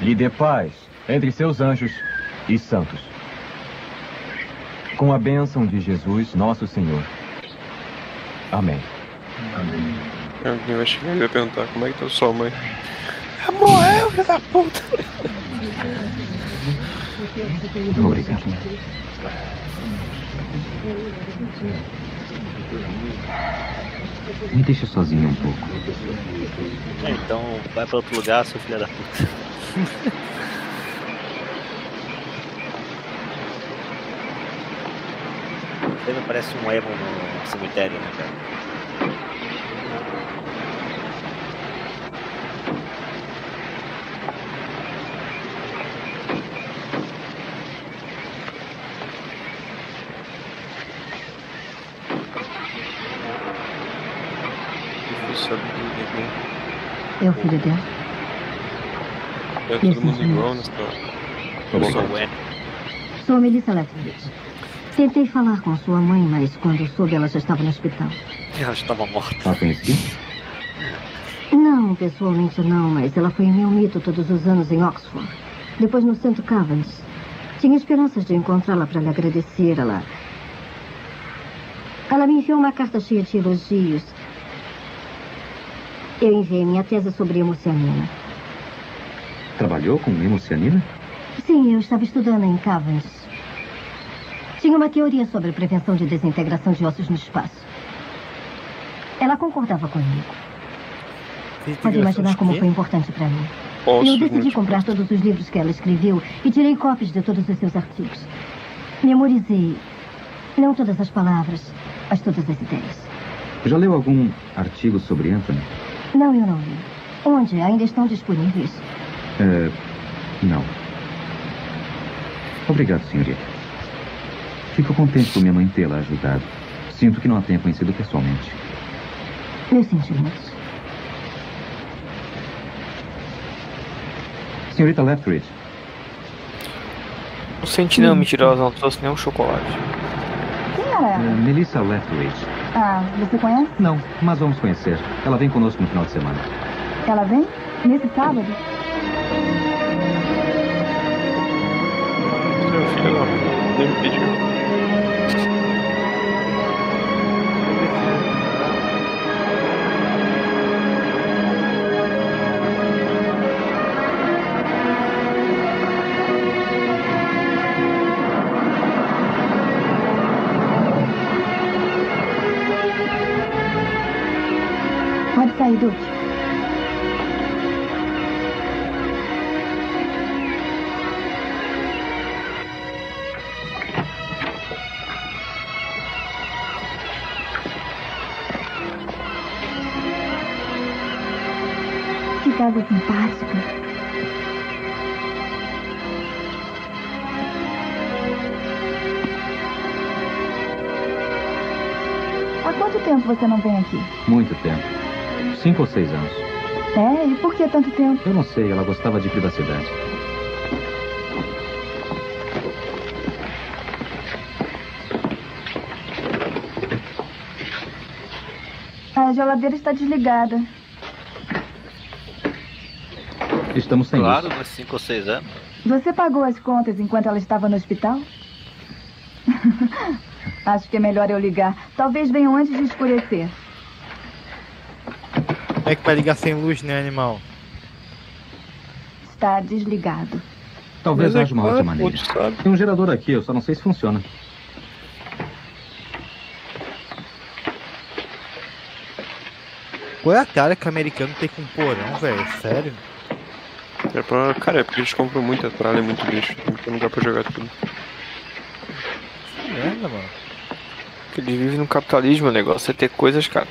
lhe dê paz entre seus anjos e santos. Com a bênção de Jesus, nosso Senhor. Amém. Alguém vai chegar e vai perguntar como é que tá sua mãe. Ela morreu, filho da puta! Obrigado. Me deixa sozinho um pouco. É, então vai pra outro lugar, seu filho da puta. [LAUGHS] Você não parece um emo no cemitério, né, cara? Difícil saber quem é quem. É o filho dela? É todo mundo igual nessa é? Sou a Melissa Lethbridge. Tentei falar com sua mãe, mas quando soube, ela já estava no hospital. Ela estava morta. Ela conhecia? Não, pessoalmente não, mas ela foi em meu mito todos os anos em Oxford. Depois no Centro Cavendish. Tinha esperanças de encontrá-la para lhe agradecer. Ela. Ela me enviou uma carta cheia de elogios. Eu enviei minha tese sobre hemocianina. Trabalhou com hemocianina? Sim, eu estava estudando em Cavendish. Tinha uma teoria sobre a prevenção de desintegração de ossos no espaço. Ela concordava comigo. Pode imaginar como foi importante para mim. Ossos eu decidi comprar todos os livros que ela escreveu e tirei cópias de todos os seus artigos. Memorizei. Não todas as palavras, mas todas as ideias. Já leu algum artigo sobre Anthony? Não, eu não li. Onde? Ainda estão disponíveis? É, não. Obrigado, senhorita. Fico contente por minha mãe tê-la ajudado. Sinto que não a tenha conhecido pessoalmente. Meus sentimentos. Senhorita Lethbridge, Não senti não, mentirosa, não trouxe nenhum chocolate. Quem é, ela? Melissa Lethbridge. Ah, você conhece? Não, mas vamos conhecer. Ela vem conosco no final de semana. Ela vem? Nesse sábado? Meu filho, não. Nem me pediu. Casa simpática. Há quanto tempo você não vem aqui? Muito tempo. Cinco ou seis anos. É? E por que tanto tempo? Eu não sei, ela gostava de privacidade. A geladeira está desligada. Estamos sem Claro, luz. nos 5 ou 6 anos. Você pagou as contas enquanto ela estava no hospital? [LAUGHS] Acho que é melhor eu ligar. Talvez venham antes de escurecer. Como é que vai ligar sem luz, né, animal? Está desligado. Talvez Mas é haja uma outra maneira. Tem um gerador aqui, eu só não sei se funciona. Qual é a cara que o americano tem com porão, velho? Sério? É pra... Cara, é porque eles compram muita tralha, muito lixo. Então não dá pra jogar tudo. Que merda, mano. Que eles vivem no capitalismo, o negócio é ter coisas, cara.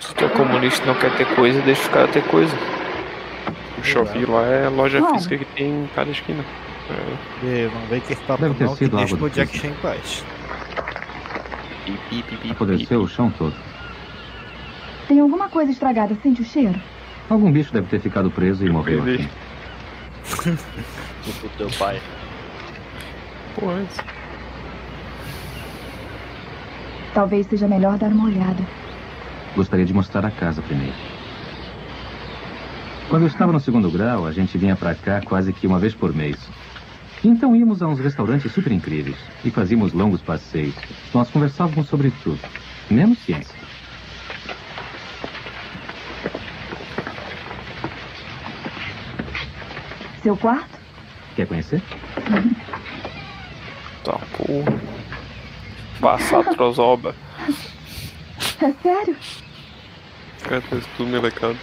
Se tu é comunista e não quer ter coisa, deixa os caras ter coisa. O shopping lá é loja Olha. física que tem em cada esquina. É. E não vem com esse papo Deve não, que deixa o Jack Chan em paz. Apodreceu o chão todo. Tem alguma coisa estragada? Sente o cheiro? Algum bicho deve ter ficado preso e morreu aqui. Tipo teu pai. Porra, Talvez seja melhor dar uma olhada. Gostaria de mostrar a casa primeiro. Quando eu estava no segundo grau, a gente vinha pra cá quase que uma vez por mês. Então íamos a uns restaurantes super incríveis e fazíamos longos passeios. Nós conversávamos sobre tudo, menos ciência. Seu quarto? Quer conhecer? Tá, porra. Passar trozoba. [LAUGHS] É sério? Cara, tá tudo melecado.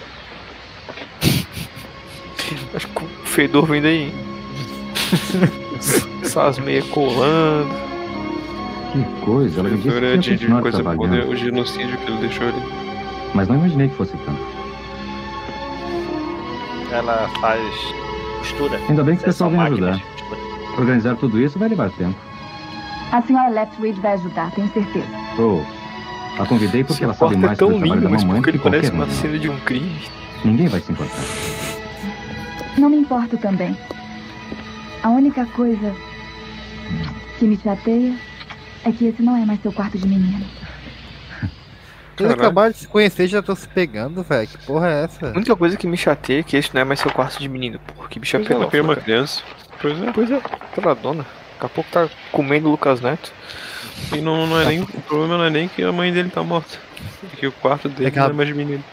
Acho que o fedor vem daí. [LAUGHS] Essas meias colando. Que coisa, ela me disse que é de, de coisa poder, o genocídio que ele deixou ali. Mas não imaginei que fosse tanto. Ela faz costura. Ainda bem que o pessoal vem ajudar. Organizar tudo isso vai levar tempo. A senhora Lethbridge vai ajudar, tenho certeza. Oh, a convidei porque ela sabe quarto é mais tão sobre o trabalho lindo, da mas porque ele parece uma um. cena de um crime. Ninguém vai se importar. Não me importo também. A única coisa que me chateia é que esse não é mais seu quarto de menino. Eles acabaram de se conhecer e já estão se pegando, velho. Que porra é essa? A única coisa que me chateia é que esse não é mais seu quarto de menino. Porra, que bicha Pois é, pedófila, cria uma criança. Pois é. Pois é, aquela dona. Daqui a pouco tá comendo o Lucas Neto. E não, não é nem, o problema não é nem que a mãe dele tá morta. É que o quarto dele Daqui não é mais de menino.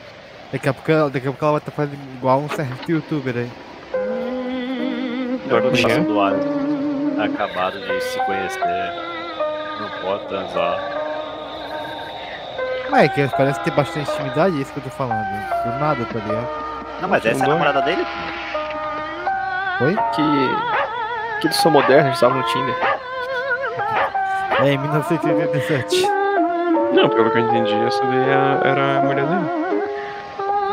Daqui a pouco, ela- daqui a pouco ela vai estar fazendo igual um certo youtuber aí. Do Alisson. Acabado de se conhecer. Não pode transar. Mas é que eles parecem ter bastante intimidade, é isso que eu tô falando. Do nada, tá ligado? Não, mas essa é a namorada dele? Oi? Que. Que eles são modernos, estavam no Tinder. É, em 1987. Não, pelo que eu entendi, essa daí era, era a mulher dele.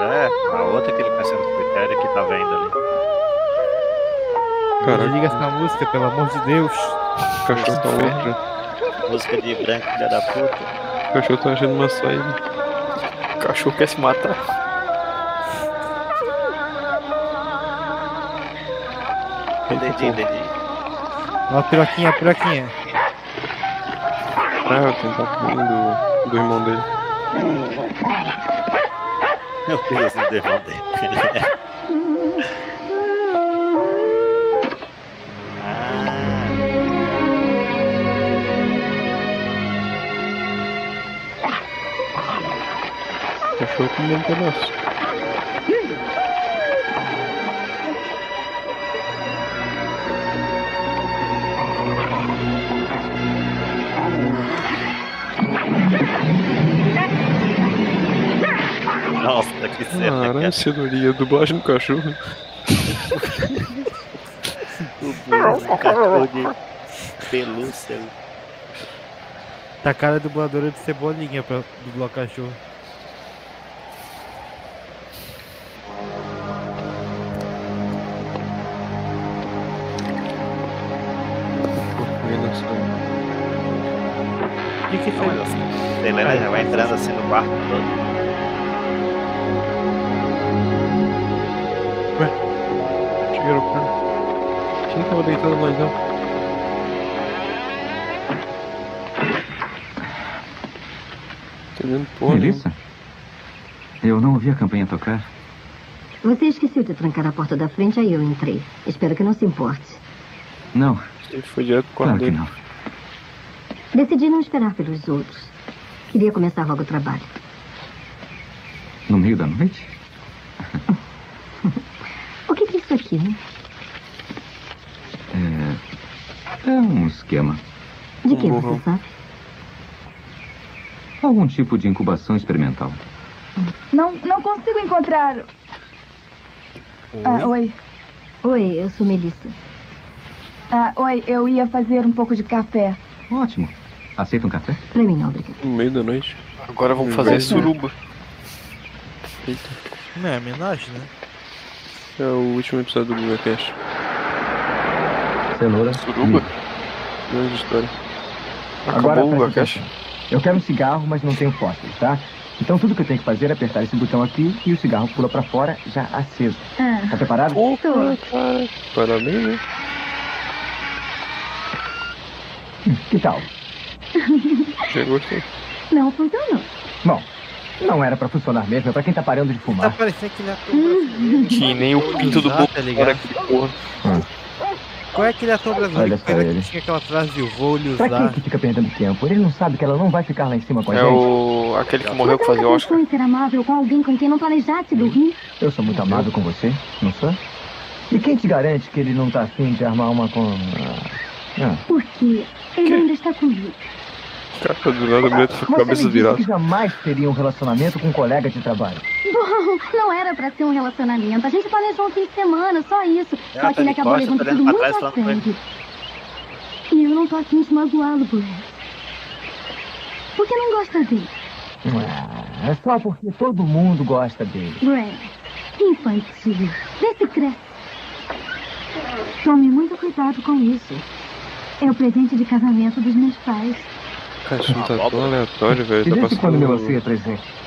É, a outra que ele conheceu no cemitério que tá vendo ali. Caraca. Desliga essa música, pelo amor de Deus. O cachorro tá louco. Música de branco, filha da puta. O cachorro tá achando uma saída. O cachorro quer se matar. Entendi, entendi. Ó, piroquinha, piroquinha. Ah, eu tenho um do, do irmão dele. Meu Deus, o irmão dele. Cachorro comendo um pedaço. Nossa, que cena. Caralho, cenourinha, dublagem do cachorro. O cachorro de pelúcia. Tá cara dubladora de cebolinha pra dublar o cachorro. Que foi? Helena já vai entrando assim no quarto todo. Chegaram pra. Quem tava deitado porra? nenhuma. Melissa? Eu não ouvi a campanha tocar. Você esqueceu de trancar a porta da frente, aí eu entrei. Espero que não se importe. Não, Ele foi direto quarto claro que não. Decidi não esperar pelos outros. Queria começar logo o trabalho. No meio da noite? [LAUGHS] O que que é isso aqui, hein? É. É um esquema. De que você sabe? Algum tipo de incubação experimental. Não, não consigo encontrar. Ah, oi. Oi, eu sou Melissa. Ah, oi, eu ia fazer um pouco de café. Ótimo. Aceita um café? Pra mim, não, obrigada. No meio da noite. Agora vamos fazer Vai. suruba. Eita. Não é homenagem, né? É o último episódio do Bluecast. Cenoura. Suruba? Grande história. Agora, Acabou o atenção. Eu quero um cigarro, mas não tenho fósforos, tá? Então tudo que eu tenho que fazer é apertar esse botão aqui e o cigarro pula pra fora já aceso. Ah, Tá preparado? tô. Parabéns, né? Que tal? Já gostei. Não funcionou. Bom, não era pra funcionar mesmo, é pra quem tá parando de Tá fumar. parecendo aquele ator brasileiro. Que nem o pinto do Boca tá ligado? porra. Qual é aquele ator brasileiro Olha que ele. que tinha aquela frase, eu vou lhe Pra quem usar? que fica perdendo tempo? Ele não sabe que ela não vai ficar lá em cima com a É gente? o. aquele que morreu que fazia Oscar. em ser amável com alguém com quem não planejasse dormir? Eu sou muito amado com você, não sou? E quem te garante que ele não tá afim de armar uma com... Ah. Porque ele ainda está comigo. Cara, do nada a mulher com a cabeça virada. que jamais teria um relacionamento com um colega de trabalho. Bom, não era pra ser um relacionamento. A gente planejou um fim de semana, só isso. Ela só tá que ele acabou levando tudo muito trás, a sério. E eu não tô afim de magoá-lo, Brad. Por que não gosta dele? Ah, é só porque todo mundo gosta dele. Brad, infantil. Vê se cresce. Tome muito cuidado com isso. É o presente de casamento dos meus pais. Não tá tão aleatório, velho. Tá desde quando meu passando, você é presente?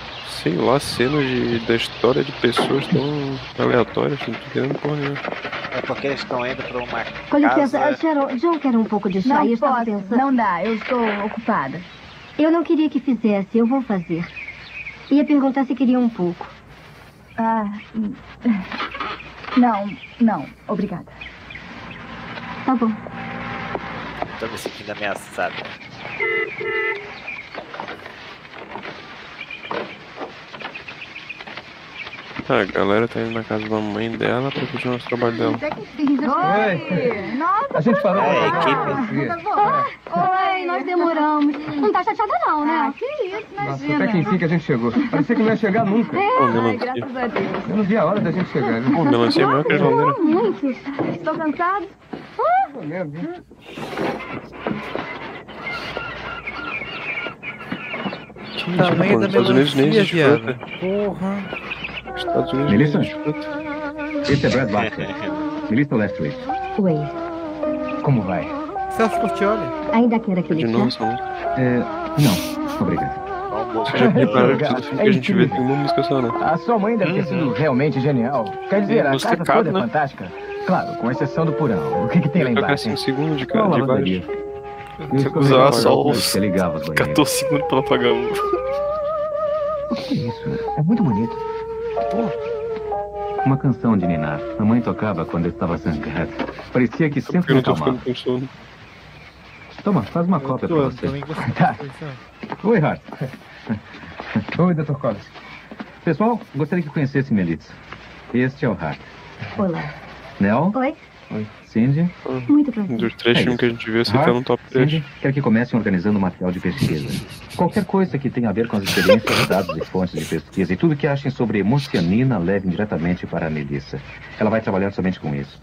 sei lá, cenas de, da história de pessoas tão aleatórias. Não tô entendendo porra nenhuma. É porque eles estão indo para uma Com licença, casa... Cheryl, John quer um pouco de chá Não e eu estava posso, pensando... não dá, eu estou ocupada. Eu não queria que fizesse, eu vou fazer. Ia perguntar se queria um pouco. Ah, não, não, obrigada. Tá bom. Tô me sentindo ameaçado. Ah, a galera tá indo na casa da mãe dela pra continuar os trabalhos dela. Oi! Nossa, A gente parou É, equipe. Oi, nós demoramos. Não tá chateada não, né? Ah, que isso, Nossa, imagina. até que enfim que a gente chegou. Parecia que não ia chegar nunca. Ô, Ai, melancia. graças a Deus. Eu não vi a hora da gente chegar. Pô, melancia é maior que a geladeira. Muito. Estou cansado? Pelo menos, hein? Que Tamanho pô, da Estados Unidos nem melancia, existe viado. fruta. Porra. Estados Unidos Melissa? nem existe fruta. Esse é Brad Baxter. [LAUGHS] Melissa Lestridge. Oi. Como vai? Celso Portioli. Ainda quer aquele De novo, são... É, não, obrigado. Vocês já repararam que filme que a gente vê tem uma música só, né? A sua mãe deve ter sido realmente genial. Quer dizer, a casa toda é né? fantástica. Claro, com exceção do porão. O que, que tem lá embaixo? assim um segundo de, cada, de lavanderia. Eu escolhi Usar só os que ligava os banheiros. 14 segundos pra não pagar um. O que é isso? É muito bonito. Uma canção de Ninar. A mãe tocava quando eu estava zangado. Parecia que eu sempre não me tô acalmava. ficando com sono. Toma, faz uma cópia pra você. Tá. Oi, Hart. Oi, Dr. Collins. Pessoal, gostaria que conhecesse Melissa. Este é o Hart. Olá. Nel, Oi. Cindy, Muito prazer. Dos três É filmes que a gente viu, você Hart, tá no top 3. Cindy, quero que comecem organizando material de pesquisa. Qualquer coisa que tenha a ver com as experiências, dados e fontes de pesquisa e tudo que achem sobre hemocianina levem diretamente para a Melissa. Ela vai trabalhar somente com isso.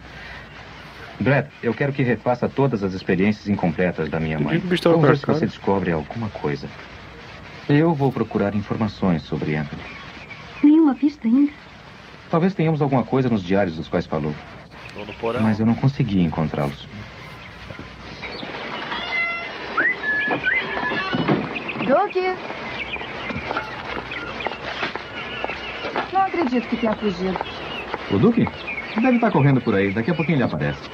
Brad, eu quero que refaça todas as experiências incompletas da minha mãe. Vamos ver se você descobre alguma coisa. Eu vou procurar informações sobre Anthony. Nenhuma pista ainda. Talvez tenhamos alguma coisa nos diários dos quais falou, No porão. mas eu não consegui encontrá-los. Duque! Não acredito que tenha fugido. O Duque? Deve estar correndo por aí. Daqui a pouquinho ele aparece.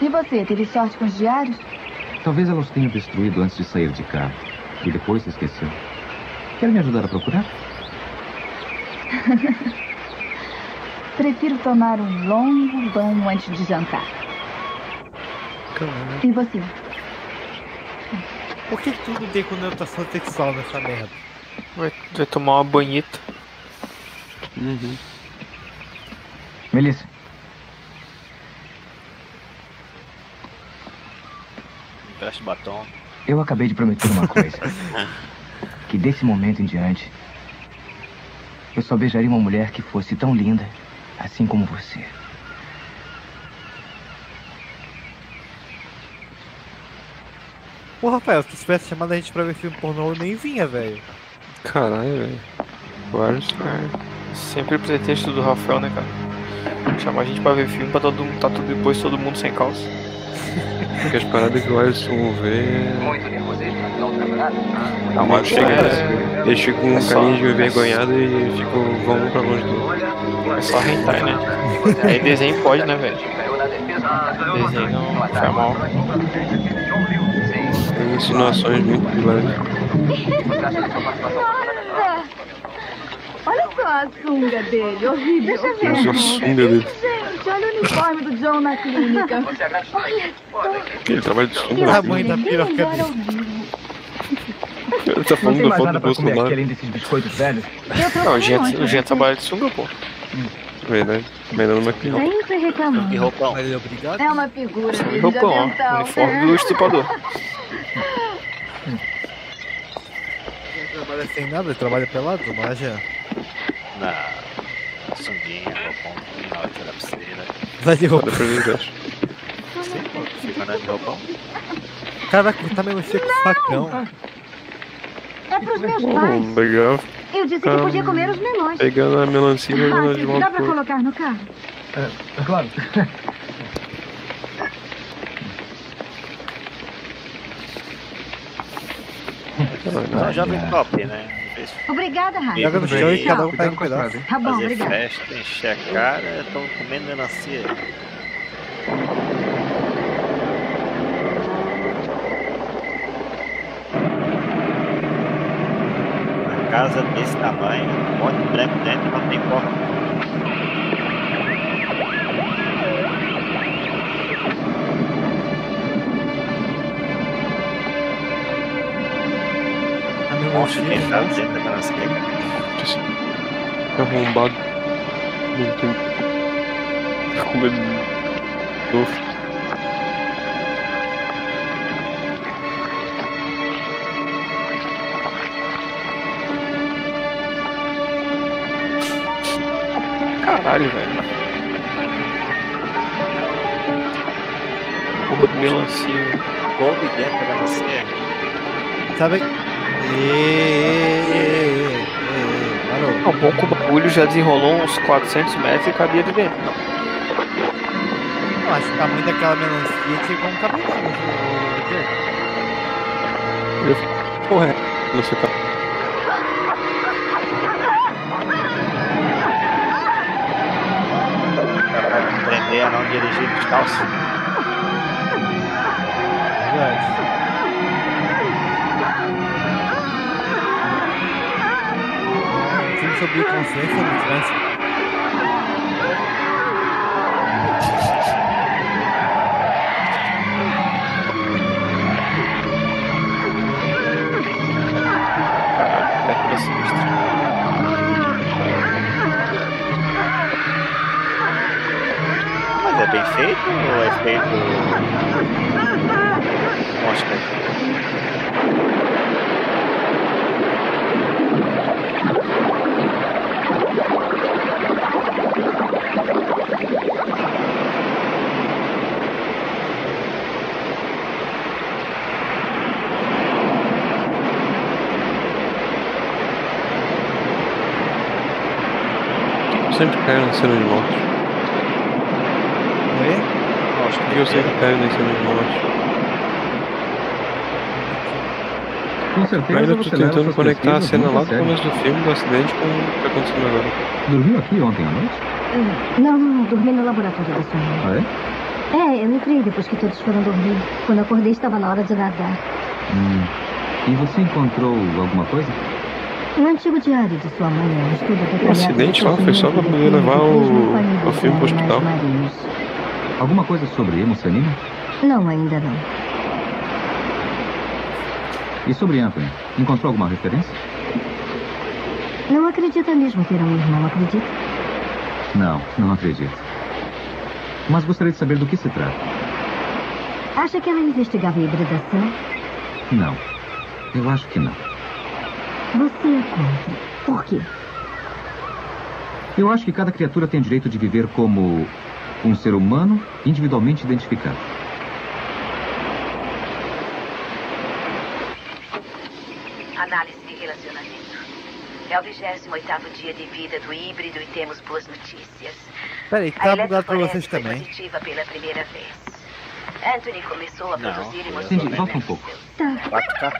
E você, teve sorte com os diários? Talvez ela os tenha destruído antes de sair de casa. E depois se esqueceu. Quer me ajudar a procurar? [LAUGHS] Prefiro tomar um longo banho antes de jantar. E você? Por que tudo tem conotação sexual nessa merda? Vai, vai tomar uma banheta. Uhum. Melissa, Preste batom. eu acabei de prometer uma coisa. [LAUGHS] que desse momento em diante, eu só beijaria uma mulher que fosse tão linda, assim como você. Pô, Rafael, se tu tivesse chamado a gente pra ver filme pornô, eu nem vinha, velho. Caralho, velho. Vários. Sempre pretexto do Rafael, né, cara? Chamar a gente pra ver filme pra todo mundo, tá tudo depois todo mundo sem calça. Porque as paradas que o Alisson vê. Muito nervosismo, não? Não, mas chega, é- eles ficam com é só- de envergonhado e ficam, vão um pra longe do É só hentai, né? [LAUGHS] Aí desenho pode, né, velho? Desenho não faz mal. Tem insinuações muito pilares. Nossa! Olha só a sunga dele, horrível. Deixa eu ver. Mas a sunga dele. Gente, olha o uniforme do John na clínica. Olha só. Ele trabalha de sunga. O né? tamanho da Bem piroca dele. Ele tá Não falando da foto do comer aqui Bolsonaro. além desses biscoitos velhos? Não, o Jean, trabalha de sunga, pô. Verdade. Melhor numa criança. Sempre reclamando. E roupão. Ele é obrigado? É uma figura E roupão, ó. Uniforme do estuprador. Ele trabalha sem nada, ele trabalha pelado, mas já. Na sunguinha, roupão, na hora que era piscina. Vai de roupa. Os gastos. Fica andando de roupão. Caraca, tá melancia com facão. É pros meus pais. Hum, legal. Eu disse que Ah, podia comer os menores. Pegando a melancia e levando de Ah, volta dá pra colocar no carro? É, claro. Então, jovem top, né? Obrigada, Raio. Joga no chão e cada um pega um Cuidado pedaço. Tá bom, fazer obrigada. festa, encher a cara, estão comendo melancia. Uma casa desse tamanho, um monte de branco dentro, não tem porta. A monte de melancia, tentado dentro da cara. Arrombado. Não tem. Tá com medo. Novo. Caralho, velho. Porra de melancia. Come dentro da melancia. Sabe? Não, bom que o bagulho já desenrolou uns 400 metros e cabia de dentro. Eu acho que o tamanho daquela melancia tinha como caber menos. ô, Porra, é. Você tá. Aprender a não dirigir descalço. Verdade. Sobre consciência no trânsito. Mas é bem feito ou é feito. Oscar? Sempre caio na cena de morte. Oi? Por que eu sempre caio na cena de morte? Com certeza Ainda tô você leva tentando conectar a cena lá do sério. começo do filme, do acidente, com o que acontecendo agora. Dormiu aqui ontem à noite? Ah, Não, não, dormi no laboratório da sua mãe. Ah, é? É, eu entrei depois que todos foram dormir. Quando acordei, estava na hora de nadar. Hum. E você encontrou alguma coisa? Um antigo diário de sua mãe, um estudo O acidente lá foi só pra poder levar o, o filme pro hospital. marinhos. Alguma coisa sobre hemocianina? Não, ainda não. E sobre Anthony? Encontrou alguma referência? Não acredita mesmo ter um irmão, acredita? Não, não acredito. Mas gostaria de saber do que se trata. Acha que ela investigava a hibridação? Não. Eu acho que não. Você é contra. Por quê? Eu acho que cada criatura tem o direito de viver como um ser humano individualmente identificado. Análise de relacionamento. É o 28º dia de vida do híbrido e temos boas notícias. Peraí, que tá bugado pra vocês também. positiva pela primeira vez. Anthony começou a Não, produzir emoções. volta um pouco. Tá.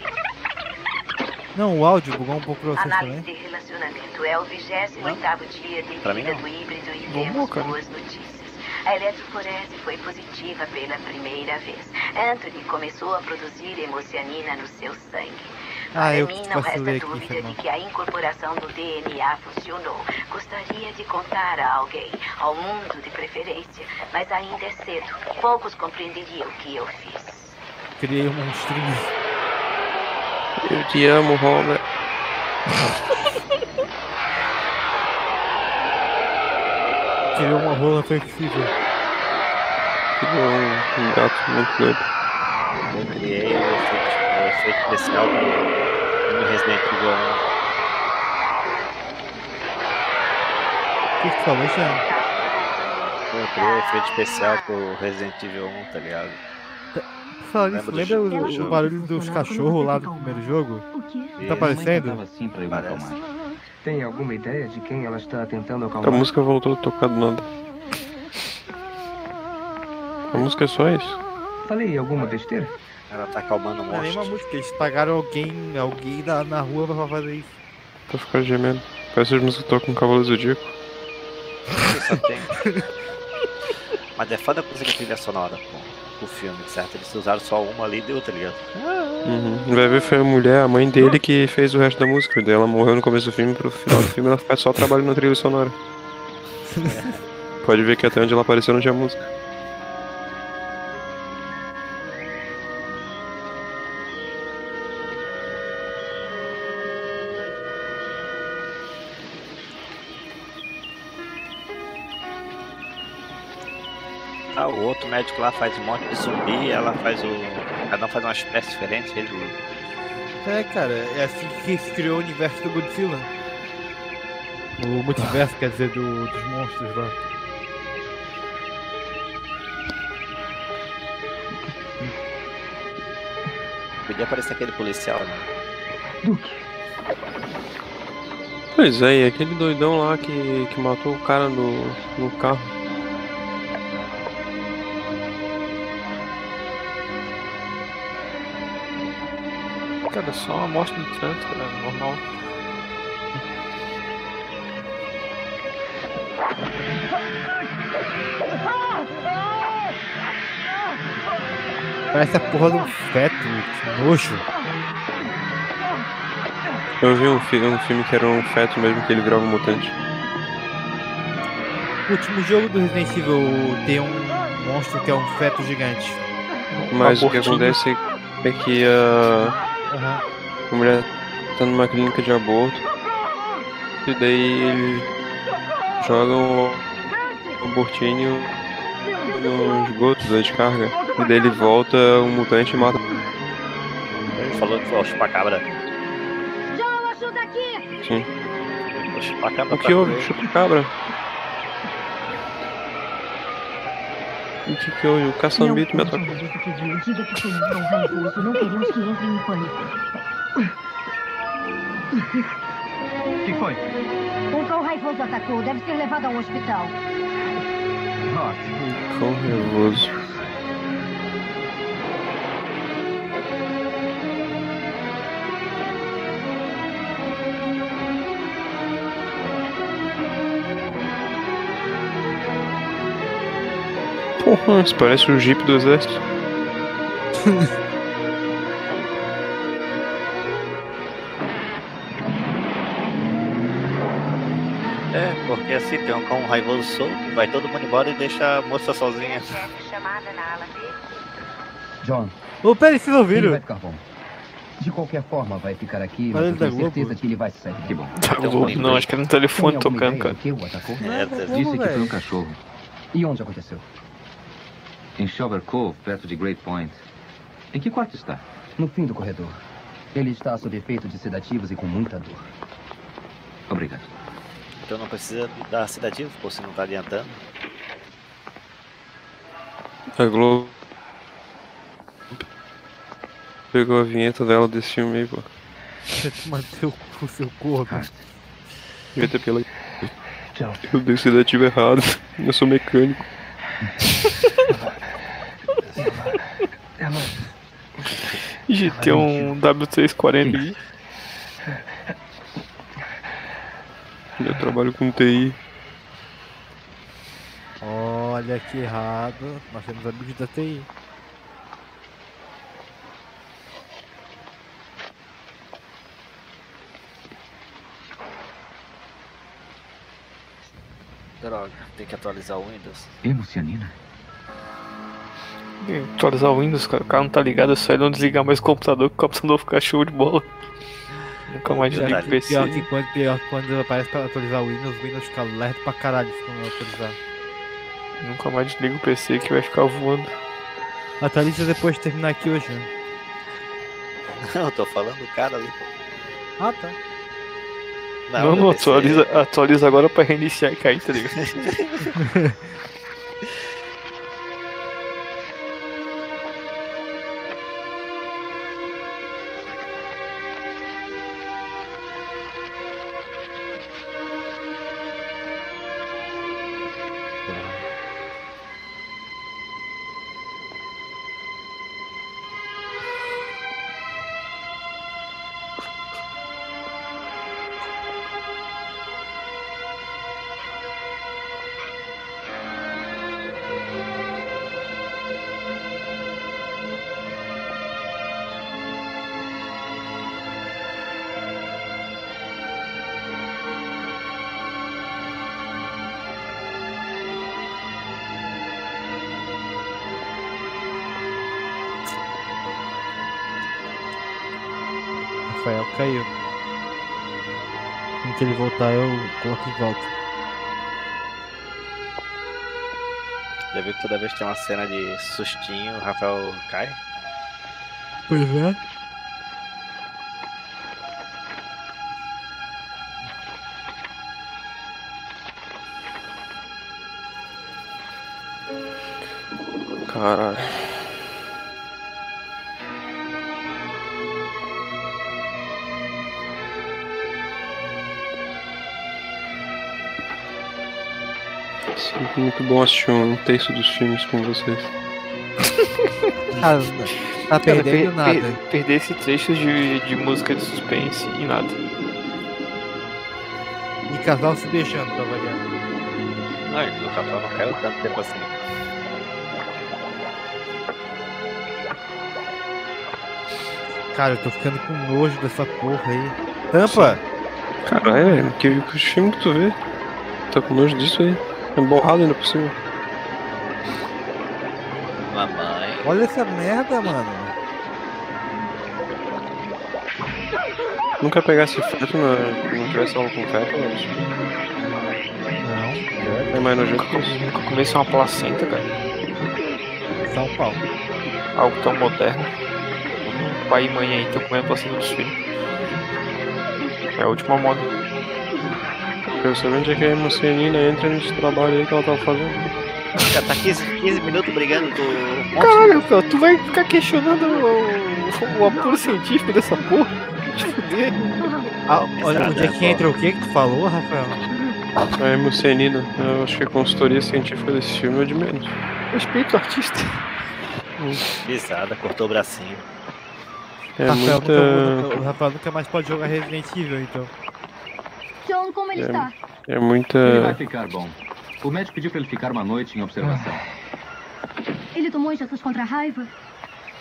Não, o áudio bugou um pouco pra vocês Análise também. de relacionamento. É o 28º dia de Pra mim vida não. do híbrido e Vamos, temos cara. boas notícias. A eletroforese foi positiva pela primeira vez. Anthony começou a produzir hemocianina no seu sangue. Ah, Para eu mim, não resta aqui, dúvida foi de que a incorporação do DNA funcionou. Gostaria de contar a alguém, ao mundo de preferência, mas ainda é cedo. Poucos compreenderiam o que eu fiz. Criei um monstrinho. Eu te amo, Robert. Criou uma rola flexível. Criou um, um gato muito doido. Eu criei o efeito, especial do, do Resident Evil 1. O que que tu falou, Xan? Eu criei o efeito especial pro Resident Evil 1, tá ligado? Fala nisso, Lembra do lembra jogo? o, o barulho dos cachorros lá do primeiro jogo? Tá aparecendo? assim pra. Tem alguma ideia de quem ela está tentando A acalmar? música voltou a tocar do nada. A música é só isso. Falei alguma besteira? Ela tá acalmando o Não é nem uma monstro. música, eles pagaram alguém, alguém na, na rua pra fazer isso. pra ficar gemendo. Parece as músicas que tocam com Cavalo Zodíaco. Só tem. Mas é foda a música trilha sonora com o filme, certo? Eles usaram só uma ali e deu, tá ligado? Uhum. Vai ver, foi a mulher, a mãe dele, que fez o resto da música. Daí ela morreu no começo do filme, pro final do filme ela faz só trabalho na trilha sonora. [LAUGHS] Pode ver que até onde ela apareceu não tinha música. Médico lá faz um monte de zumbi, ela faz o. Cada um faz uma espécie diferente, ele. É, cara, é assim que se criou o universo do Godzilla. O multiverso, quer dizer, do- dos monstros lá. Podia aparecer aquele policial, né? Pois é, e aquele doidão lá que, que matou o cara no, no carro. Cara, é só uma morte no trânsito, cara, normal. Parece a porra de um feto, que nojo. Eu vi um, fi- um filme que era um feto mesmo, que ele virava um mutante. O último jogo do Resident Evil tem um monstro que é um feto gigante. Mas o que acontece é que a, Aham. a mulher tá numa clínica de aborto. E daí ele joga o abortinho no esgoto da descarga. E daí ele volta um mutante e mata. Ele falou que foi o chupacabra. João, ajuda aqui! Sim. O chupacabra O que houve? Chupa O que houve? O caçambito me atacou. Que um raivoso. O que foi? Um cão raivoso atacou. Deve ser levado ao hospital. Cão nervoso. Isso parece o Jeep do exército. [LAUGHS] É, porque assim tem um cão raivoso solto, vai todo mundo embora e deixa a moça sozinha. John. Ô, peraí, vocês ouviram? De qualquer forma, vai ficar aqui, Mas eu tenho Globo? certeza que ele vai sair. Que bom. Tá louco, não, acho que é no telefone tocando, cara. que o atacou? É, Disse que foi um cachorro. E onde aconteceu? Em Shover Cove, perto de Great Point. Em que quarto está? No fim do corredor. Ele está sob efeito de sedativos e com muita dor. Obrigado. Então não precisa dar sedativo, pô, se não tá adiantando. A Globo pegou a vinheta dela desse filme aí, pô. [LAUGHS] Manter o cu, seu corpo. Devia ter pela. Eu dei o sedativo errado. [LAUGHS] Eu sou mecânico. [LAUGHS] GT um W340 aqui. Eu trabalho com TI. Olha que errado. Nós temos amigos da TI. Droga, tem que atualizar o Windows. Hemocianina? Atualizar o Windows, cara. O cara não tá ligado, é só ele não desligar mais o computador que o computador fica show de bola. Nunca mais desliga que, o PC. pior que quando, pior que quando aparece pra atualizar o Windows, o Windows fica lerdo pra caralho se não atualizar. Nunca mais desliga o PC que vai ficar voando. Atualiza depois de terminar aqui hoje. né? Não, [LAUGHS] eu tô falando do cara ali. Ah, tá. Não, não, PC atualiza, atualiza agora pra reiniciar e cair, tá ligado? [LAUGHS] voltar, eu coloco em volta. Já viu que toda vez que tem uma cena de sustinho, o Rafael cai? Pois é. Caralho. Muito bom assistir um terço dos filmes com vocês. Ah, [LAUGHS] tá Cara, perdendo per- nada. per- perder esse trecho de, de música de suspense e nada. E casal se beijando pra variar. Não, o Rafael não caiu tanto tempo assim. Cara, eu tô ficando com nojo dessa porra aí. Tampa! Caralho, que, que filme que tu vê? Tá com nojo disso aí? É borrado ainda por cima. Mamãe. Olha essa merda, mano. Nunca pegasse feto na, não tivesse algo com feto, mas. Não. É mais nojento que isso. Nunca comecei uma placenta, cara. São Paulo. Algo tão moderno. Pai e mãe aí estão comendo placenta dos filhos. É a última moda. Onde é que a Marcelina entra nesse trabalho aí que ela tá fazendo. Já tá 15, 15 minutos brigando com o Caralho, Rafael, tu vai ficar questionando o, o apuro científico dessa porra? Te fuder. Ah, olha, onde é que entra o que que tu falou, Rafael? A hemocenina, eu acho que a consultoria científica desse filme é de menos. Respeito o artista. Pisada, cortou o bracinho. É Rafael muita. nunca, o Rafael nunca mais pode jogar Resident Evil, então. Como ele É, está? é muita. Ele vai ficar bom. O médico pediu para ele ficar uma noite em observação. Ele tomou injeções contra a raiva?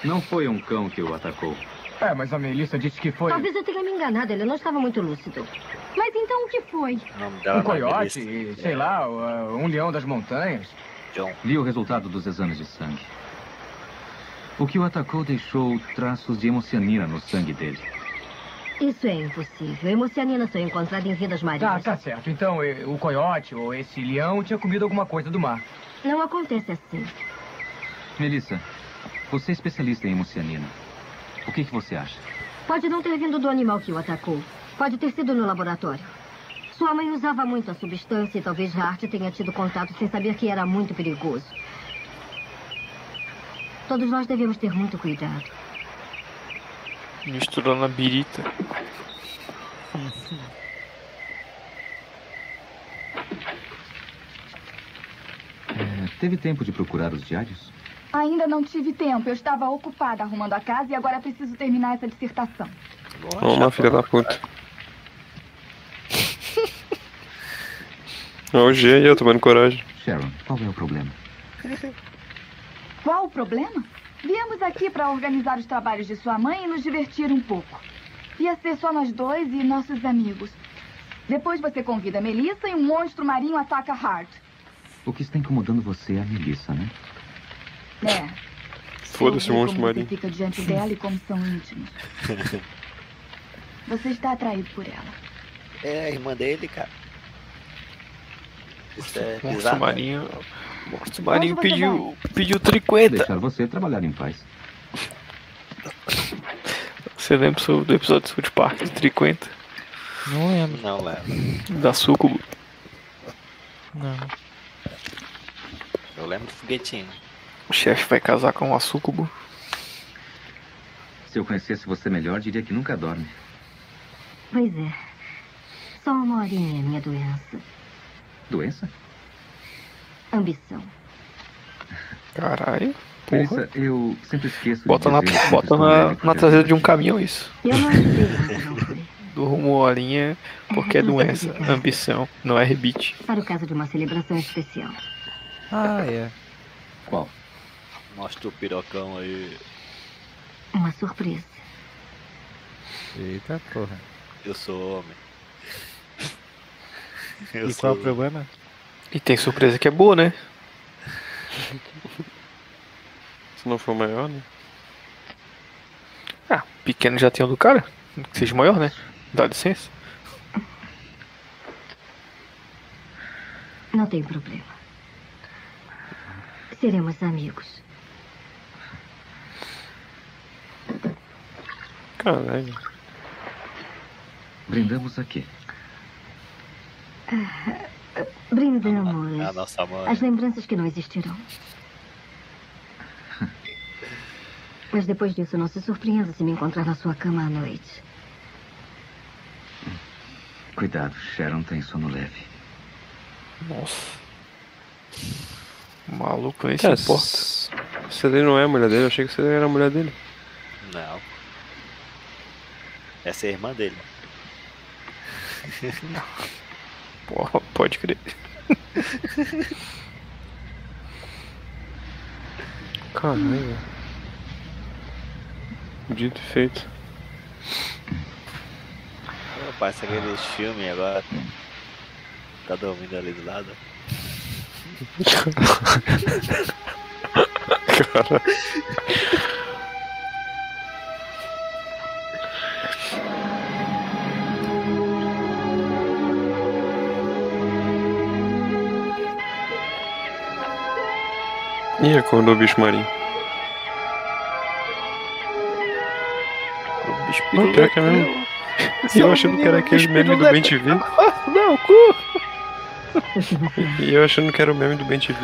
Não foi um cão que o atacou. É, mas a Melissa disse que foi Talvez eu tenha me enganado, ele não estava muito lúcido. Mas então o que foi? Um é coiote, sei lá, uh, um leão das montanhas. John. Vi o resultado dos exames de sangue. O que o atacou deixou traços de hemocianina no sangue dele. Isso é impossível. A hemocianina só é encontrada em vidas Tá, marinhas. tá certo. Então eh, o coiote ou esse leão tinha comido alguma coisa do mar. Não acontece assim. Melissa, você é especialista em hemocianina. O que, que você acha? Pode não ter vindo do animal que o atacou. Pode ter sido no laboratório. Sua mãe usava muito a substância e talvez Hart tenha tido contato sem saber que era muito perigoso. Todos nós devemos ter muito cuidado. Misturando a birita. É, teve tempo de procurar os diários? Ainda não tive tempo. Eu estava ocupada arrumando a casa e agora preciso terminar essa dissertação. Toma, filha da puta. [LAUGHS] Olha o G aí, eu tomando coragem. Sharon, qual é o problema? Qual o problema? Viemos aqui para organizar os trabalhos de sua mãe e nos divertir um pouco. Ia ser só nós dois e nossos amigos. Depois você convida a Melissa e um monstro marinho ataca Hart. O que está incomodando você é a Melissa, né? É. Foda-se o monstro como marinho. Você fica diante dela e como são íntimos. [LAUGHS] Você está atraído por ela. É a irmã dele, cara. Isso é bizarro. Monstro marinho Onde você pediu, pediu 50. Deixar você trabalhar em paz. Você lembra do episódio do South Park de 50? Não lembro. Não leva. Da Sucubo? Não. Eu lembro do foguetinho. O chefe vai casar com a Sucubo. Se eu conhecesse você melhor, diria que nunca dorme. Pois é. Só uma horinha é minha doença. Doença? Ambição. Caralho. Porra. Eu sempre esqueço Bota de na, bota na, médico na traseira de um caminhão isso. Eu não sei. [LAUGHS] Durmo horinha porque é doença, ambição, não é rebite. Para o caso de uma celebração especial. Ah, é. Qual? Mostra o pirocão aí. Uma surpresa. Eita porra. Eu sou homem. Eu E qual é sou... o problema? E tem surpresa que é boa, né? [LAUGHS] Se não for maior, né? Ah, pequeno já tem o do cara. Que seja maior, né? Dá licença. Não tem problema. Seremos amigos. Caralho. Brindamos aqui. Ah, Brindamos. É a nossa mãe. As lembranças que não existirão. [LAUGHS] Mas depois disso, não se surpreenda se me encontrar na sua cama à noite. Cuidado, Sharon tem sono leve. Nossa. O maluco nem Cara, se importa. ele não é a mulher dele, eu achei que você era a mulher dele. Não. Essa é a irmã dele. [LAUGHS] Porra, pode crer. Caralho. Dito e feito. Pô, Parece aquele filme agora. Tá dormindo ali do lado. [LAUGHS] Cara. Ih, acordou o bicho marinho. O bicho Não, pior que é mesmo. E eu achando que era aquele meme do Ben TV. [LAUGHS] Não, cu! E eu achando que era o meme do Ben TV.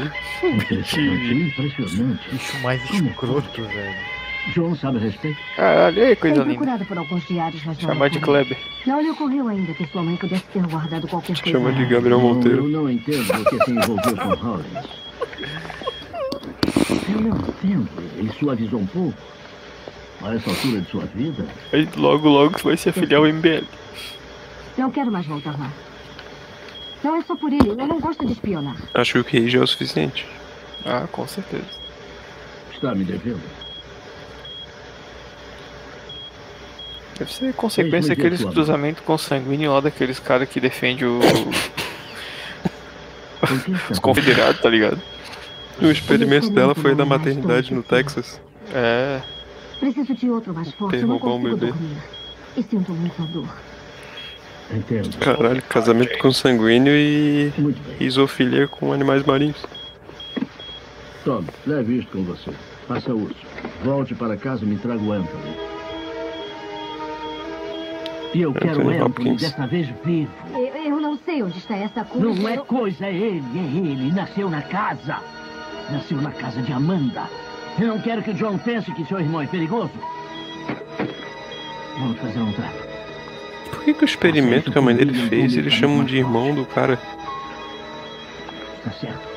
Impressionante. Bicho mais escroto, velho. John sabe a respeito? Caralho, aí, coisa linda. procurado por alguns diários, mas não Chamar de. Kleber. Não lhe ocorreu ainda que sua mãe pudesse ter guardado qualquer coisa. Chama de. Gabriel Não, Monteiro. Eu não entendo você se envolveu com Howard. Eu não entendo. Ele suavizou um pouco. A essa altura de sua vida. Aí logo, logo vai se afiliar ao MBL. Não quero mais voltar lá. Não é só por ele, eu não gosto de espionar. Acho que o QI já é o suficiente. Ah, com certeza. Está me devendo. Deve ser consequência daqueles cruzamentos consanguíneos lá daqueles caras que defendem o... [LAUGHS] os confederados, tá ligado? O experimento dela foi da maternidade no Texas. É. Preciso de outro mais forte, Tem eu não roubar um consigo bebê. dormir. E sinto muita dor. Entendo. Caralho, casamento consanguíneo e isofilia com animais marinhos. Tome, leve isto com você. Faça uso. Volte para casa e me traga o Anthony. E eu quero Anthony Anthony dessa vez vivo. Eu, eu não sei onde está essa coisa. Não é coisa, é ele, é ele. Nasceu na casa. Nasceu na casa de Amanda. Eu não quero que o John pense que seu irmão é perigoso. Vamos fazer um trato. Por que, que o experimento que a mãe dele fez eles chamam de irmão do cara? Tá certo.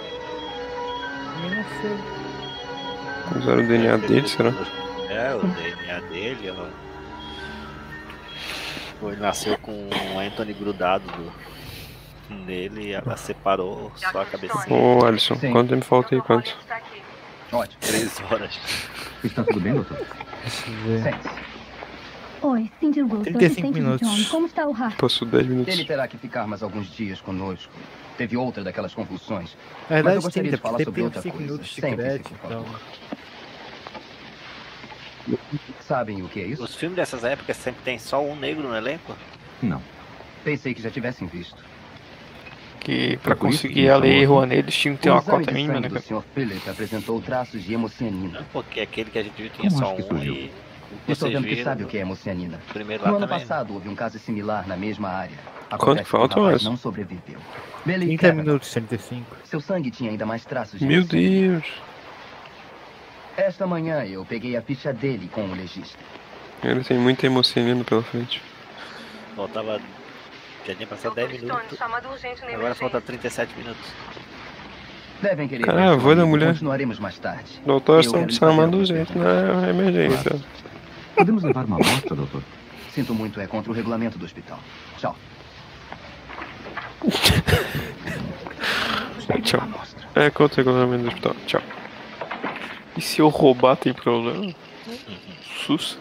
Eu não sei. Usaram o DNA dele, será? É, o DNA dele, ela. Ele nasceu com o Anthony grudado do- nele e ela separou só a cabecinha. Ô Alisson, quanto tempo falta aí? Quanto? Ótimo. Três horas. Está tudo bem, doutor? Deixa eu ver. Oi, Cindy Rose, 35 assistente de minutos. John. Como está o Hart? Passou 10 minutos. Ele terá que ficar mais alguns dias conosco. Teve outra daquelas convulsões. Na verdade, Mas eu gostaria tem, de falar tem sobre outra 5 coisa. minutos de Sentem-se, crédito. por Então. favor. Sabem o que é isso? Os filmes dessas épocas sempre tem só um negro no elenco? Não. Pensei que já tivessem visto. Que isso conseguir a lei. Rouanet eles tinham que ter O uma cota mínima, né, do cara? Sr. Phillips apresentou traços de hemocianina. Porque aquele que a gente viu tinha Como só um surgiu? e. Estou vendo que viram sabe o que é hemocianina. Primeiro No ano também. passado houve um caso similar na mesma área. Quanto falta, o Alisson? não sobreviveu. Billy 30 Cavanaugh. minutos, 35. Seu sangue tinha ainda mais traços de Meu hemocianina. Deus. Esta manhã eu peguei a ficha dele com o legista. Ele tem muita emocionando pela frente. Faltava. Já tinha passado 10 minutos. Agora falta 37 minutos. Devem querer. Cara, voz da mulher. Continuaremos mais tarde. Doutor, Eu estamos chamando urgente na emergência. Podemos levar uma amostra, doutor? Sinto muito, é contra o regulamento do hospital. Tchau. [LAUGHS] Tchau. É contra o regulamento do hospital. Tchau. E se eu roubar tem problema? Sus.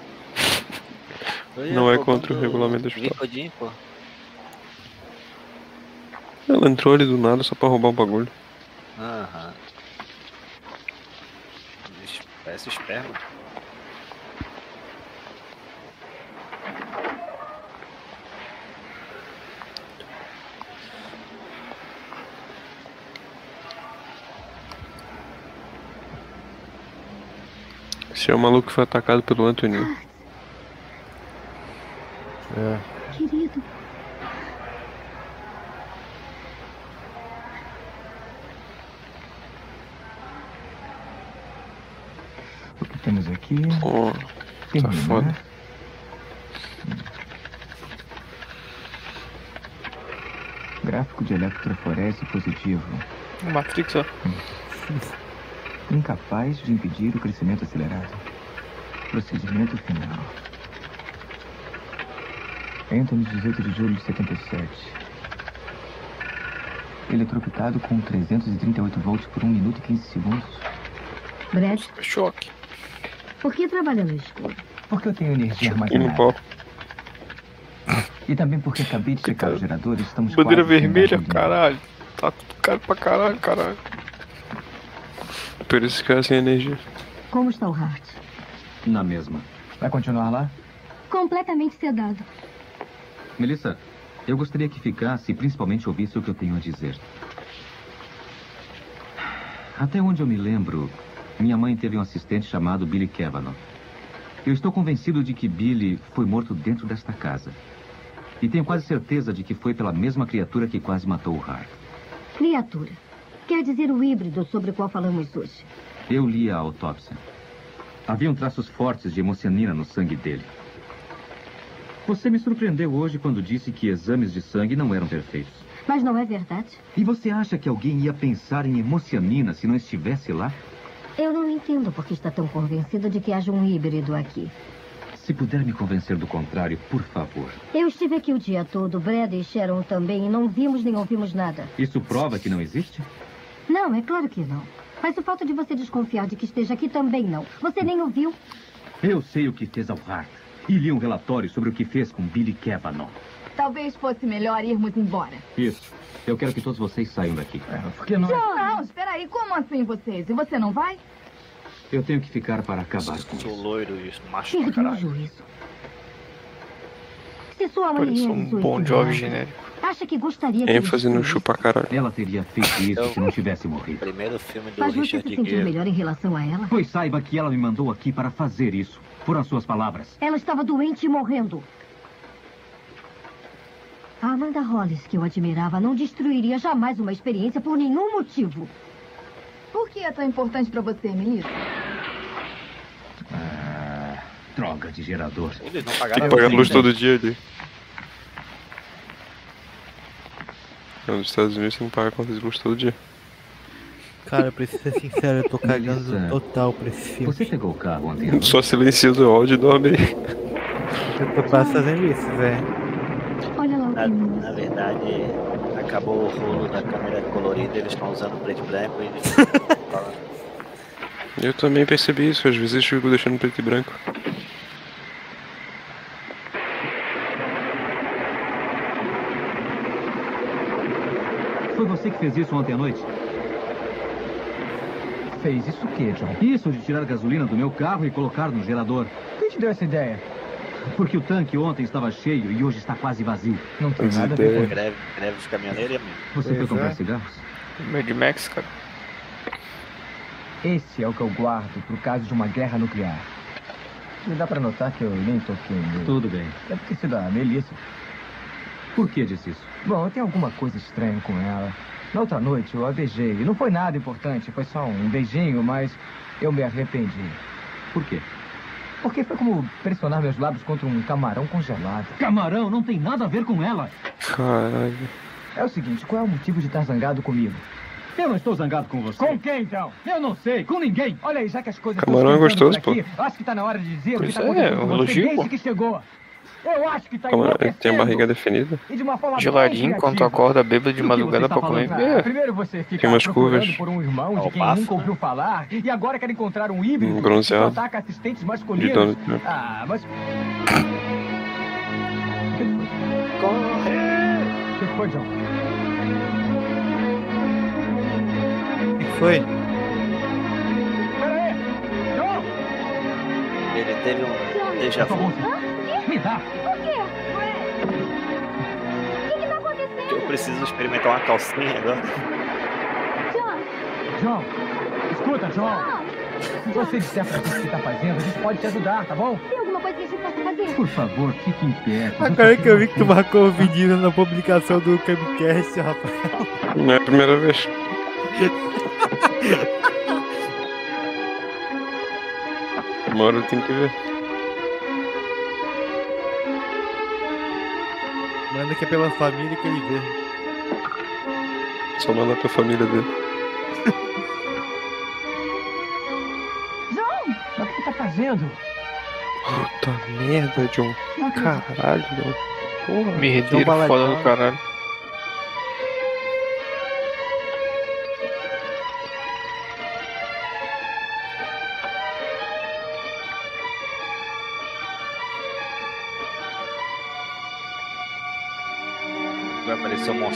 Não é contra o regulamento do hospital. Ela entrou ali do nada só pra roubar o bagulho. Aham. Parece esperma. Esse é o maluco que foi atacado pelo antônio ah. É. Querido, temos aqui? Pô, tá Terminar. foda. Gráfico de eletroforese positivo. Matrix, ó. [LAUGHS] Incapaz de impedir o crescimento acelerado. Procedimento final. Anthony, 18 de julho de 77. Eletrocutado com 338 volts por 1 minuto e 15 segundos. Brad, Choque. Por que trabalha no escuro? Porque eu tenho energia armazenada. E também porque acabei de checar os geradores. Estamos Bandeira quase sem vermelha, caralho. Tá tudo caro pra caralho, caralho. Por isso que é sem energia. Como está o Hart? Na mesma. Vai continuar lá? Completamente sedado. Melissa, eu gostaria que ficasse e principalmente ouvisse o que eu tenho a dizer. Até onde eu me lembro, minha mãe teve um assistente chamado Billy Kavanaugh. Eu estou convencido de que Billy foi morto dentro desta casa. E tenho quase certeza de que foi pela mesma criatura que quase matou o Hart. Criatura. Quer dizer o híbrido sobre o qual falamos hoje. Eu li a autópsia. Haviam traços fortes de hemocianina no sangue dele. Você me surpreendeu hoje quando disse que exames de sangue não eram perfeitos. Mas não é verdade? E você acha que alguém ia pensar em hemocianina se não estivesse lá? Eu não entendo por que está tão convencido de que haja um híbrido aqui. Se puder me convencer do contrário, por favor. Eu estive aqui o dia todo, Brad e Sharon também, e não vimos nem ouvimos nada. Isso prova que não existe? Não, é claro que não. Mas o fato de você desconfiar de que esteja aqui também não. Você nem ouviu? Eu sei o que fez ao Hart. E li um relatório sobre o que fez com Billy Kavanaugh. Talvez fosse melhor irmos embora. Isso. Eu quero que todos vocês saiam daqui. Por que não? Não, espera aí. Como assim vocês? E você não vai? Eu tenho que ficar para acabar com Sou isso. loiro e macho pra caralho. juízo. Se sua mãe Parece um realizou Bon esse Jovi milagre, genérico. Acha que gostaria que ênfase ele no descobrisse? chupa caralho. Ela teria feito isso se não tivesse morrido. Primeiro filme do Mas você Richard se sentiu melhor em relação a ela? Pois saiba que ela me mandou aqui para fazer isso. Foram as suas palavras. Ela estava doente e morrendo. A Amanda Hollis, que eu admirava, não destruiria jamais uma experiência por nenhum motivo. Por que é tão importante pra você, Melissa? Ah, droga de gerador. Eles não Tem pagaram que pagar ainda. luz todo dia ali. Nos Estados Unidos você não paga conta de luz todo dia. Cara, pra ser sincero, eu tô [LAUGHS] cagando Melissa, total pra esse filme. Você pegou o carro ontem? Só silencia o áudio e dorme aí. Eu tô quase fazendo isso, velho. Na, na verdade, acabou o rolo da câmera colorida, eles estão usando preto e branco e eles [LAUGHS] Eu também percebi isso, às vezes eu fico deixando preto e branco. Foi você que fez isso ontem à noite? Fez isso o quê, John? Isso de tirar gasolina do meu carro e colocar no gerador. Quem te deu essa ideia? Porque o tanque ontem estava cheio e hoje está quase vazio. Não tem nada a ver com isso. greve, greve dos caminhoneiros e amigo. Você Pois foi comprar é. cigarros? Mad Max, cara. Esse é o que eu guardo pro caso de uma guerra nuclear. E dá pra notar que eu nem toquei nele. Tudo bem. Deve ter sido a Melissa. Por que disse isso? Bom, tem alguma coisa estranha com ela. Na outra noite eu a beijei. E não foi nada importante, foi só um beijinho, mas eu me arrependi. Por quê? Porque foi como pressionar meus lábios contra um camarão congelado. Camarão não tem nada a ver com ela. Caralho. É o seguinte, qual é o motivo de estar zangado comigo? Eu não estou zangado com você. Com quem então? Eu não sei, com ninguém. Olha aí, já que as coisas Camarão é gostoso, por aqui, Acho que tá na hora de dizer o que tá é, acontecendo um com você elogio, desde pô. que chegou. Eu acho que tá ele tem a barriga definida. E de uma forma bem Geladinho enquanto acorda bêbado de madrugada está pra comer. É. Primeiro você fica Tem umas curvas. por um irmão de quem nunca ouviu falar e agora quer encontrar um híbrido Um bronzeado. que assistentes De masculinos. Donald Trump. Ah, mas... Corre! O que foi, John? O que foi? Pera aí! John! Ele teve um déjà Por vu. Me dá. O quê? O que que tá acontecendo? Eu preciso experimentar uma calcinha agora. John, John! Escuta, John! John, Se você disser pra gente o que tá fazendo, a gente pode te ajudar, tá bom? Tem alguma coisa que a gente possa fazer? Por favor, fiquem quietos. Agora que eu vi que tu marcou o menino na publicação do Camcast, Rafael. Não é a primeira vez. [LAUGHS] Uma hora eu tenho que ver. Manda que é pela família que ele vê. Só manda pra família dele. [LAUGHS] João! Mas o que você tá fazendo? Puta merda, John. Caralho, John. Porra, Merdeiro John foda do caralho.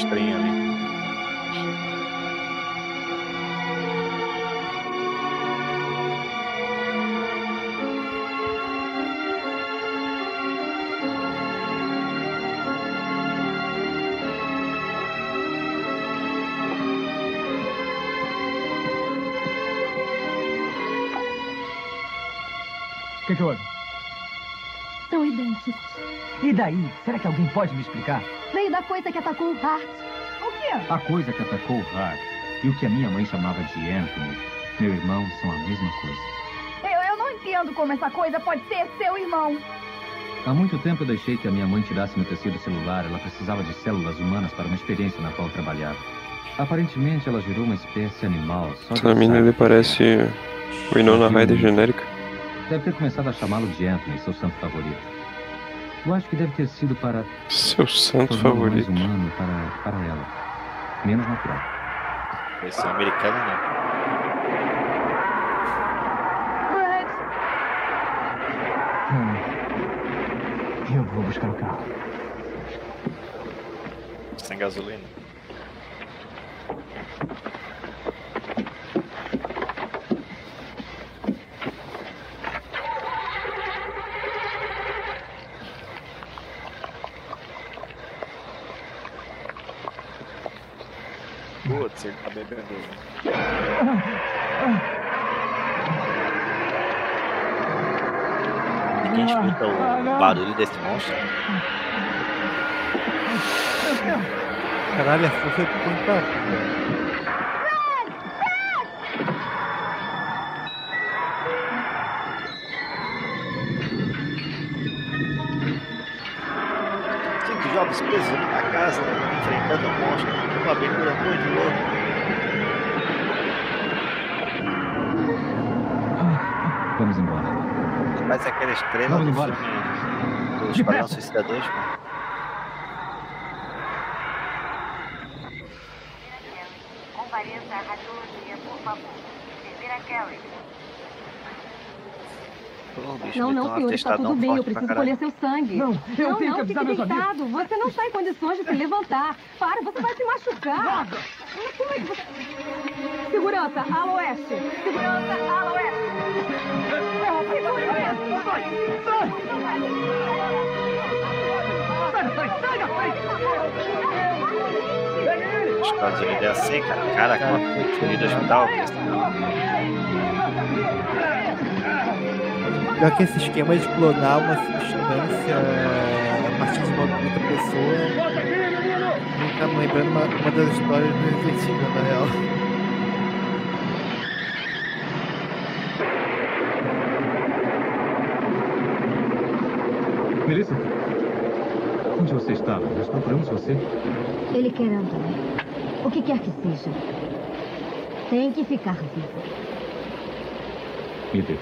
Monstrinho ali. O que, que houve? E daí? Será que alguém pode me explicar? Veio da coisa que atacou o Hart. O quê? A coisa que atacou o Hart e o que a minha mãe chamava de Anthony, meu irmão, são a mesma coisa. Eu, eu não entendo como essa coisa pode ser seu irmão. Há muito tempo eu deixei que a minha mãe tirasse meu tecido celular. Ela precisava de células humanas para uma experiência na qual trabalhava. Aparentemente, ela gerou uma espécie animal. Só Pra mim ele parece o Winona Ryder genérica. Deve ter começado a chamá-lo de Anthony, seu santo favorito. Eu acho que deve ter sido para Seu santo favorito. mais humano para, para ela. Menos natural. Esse é americano, né? Hum. Eu vou buscar o carro. Sem gasolina. Bebendo. Ninguém escuta o barulho desse monstro. Caralho, a força é muito Cinco jovens presos na casa, enfrentando um monstro. Uma aventura muito louca. Parece aquela estrela Vamos do embora. filme do. Esquadrão Suicida 2, pô. Compareça à radiologia, por favor. Terceira Kelly. Pô, bicho, Não, não, senhor, está tudo bem. Eu preciso colher seu sangue. Não, eu não, tenho não, que fique avisar meus amigos. deitado. Você não está em condições de se levantar. Para, você vai se machucar. Como é que você... Segurança, ala oeste. Segurança, ala oeste. Os Estados Unidos é assim, cara. Cara, quanto ferido hospital. Pior que esse esquema de clonar uma substância a partir de uma outra pessoa. Me tá me lembrando uma, uma das histórias do Resident na real. Nós procuramos você. Ele quer Anthony. O que quer que seja. Tem que ficar vivo. Me dê. O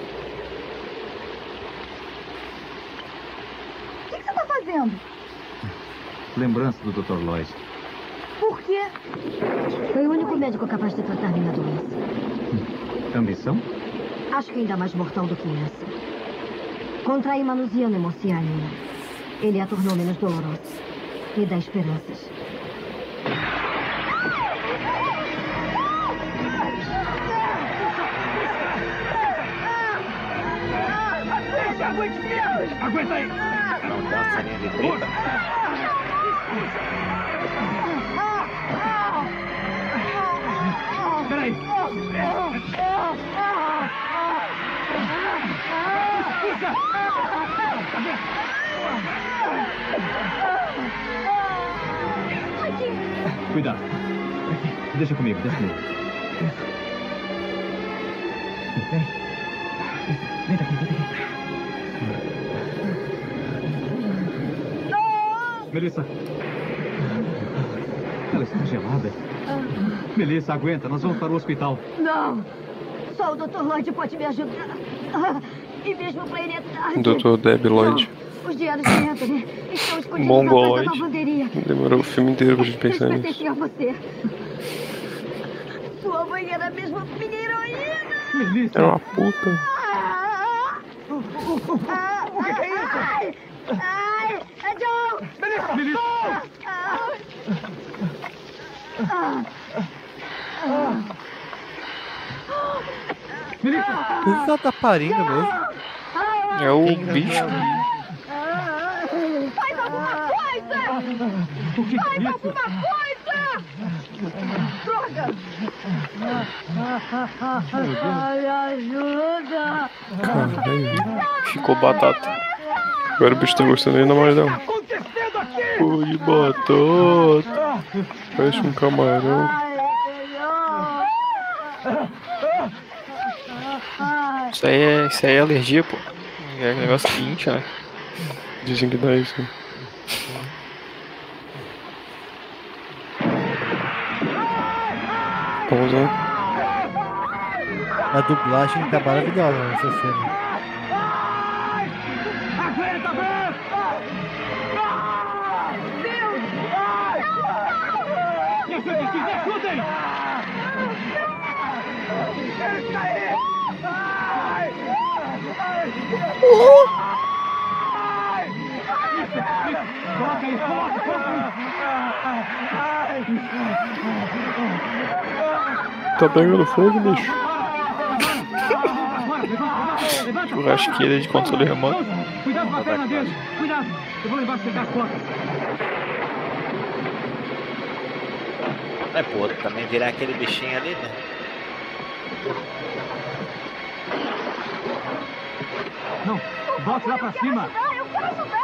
que, que você tá fazendo? Lembrança do Dr. Lois. Por quê? Foi o único médico capaz de tratar minha doença. Ambição? Acho que ainda mais mortal do que essa. Contraí manusiano emocianina. Ele a tornou menos dolorosa. Me dá esperanças. Aguente! Aguenta aí! Não dá uma salinha de tripa. Peraí! Cuidado. Deixa comigo, deixa comigo. Vem. Vem daqui, vem daqui. Melissa. Ela está gelada. Melissa, aguenta. Nós vamos para o hospital. Não. Só o Dr. Lloyd pode me ajudar. Ah, E mesmo para ele é tarde. Dr. Deb Lloyd. Os diários de Anthony estão escondidos Mongoloid. da lavanderia. Demorou o filme inteiro pra gente Eles pensar nisso. pertenciam a você. Sua mãe era mesmo minha heroína. Melissa. Era uma puta. O que, é isso? Ai, ai, é Joe. Melissa, Melissa. Ah. Ah. Melissa. Por que ela tá parindo mesmo? É o bicho. Faz alguma coisa! O que Faz é isso? alguma coisa! Droga! Ai, ajuda! Ficou batata. Agora o bicho tá gostando ainda mais dela. Pô, de batata. Parece um camarão. Isso aí é, isso aí é alergia, pô. É um negócio que incha, né? Dizem que dá isso. A dublagem tá maravilhosa nessa cena. Me ajudem, sim, me ajudem! Ele tá pegando fogo, bicho. [LAUGHS] Churrasqueira de controle remoto. Cuidado com a perna dele! Cuidado! Eu vou levar as costas. É, pô, também virar aquele bichinho ali, né? Não, volte lá pra cima!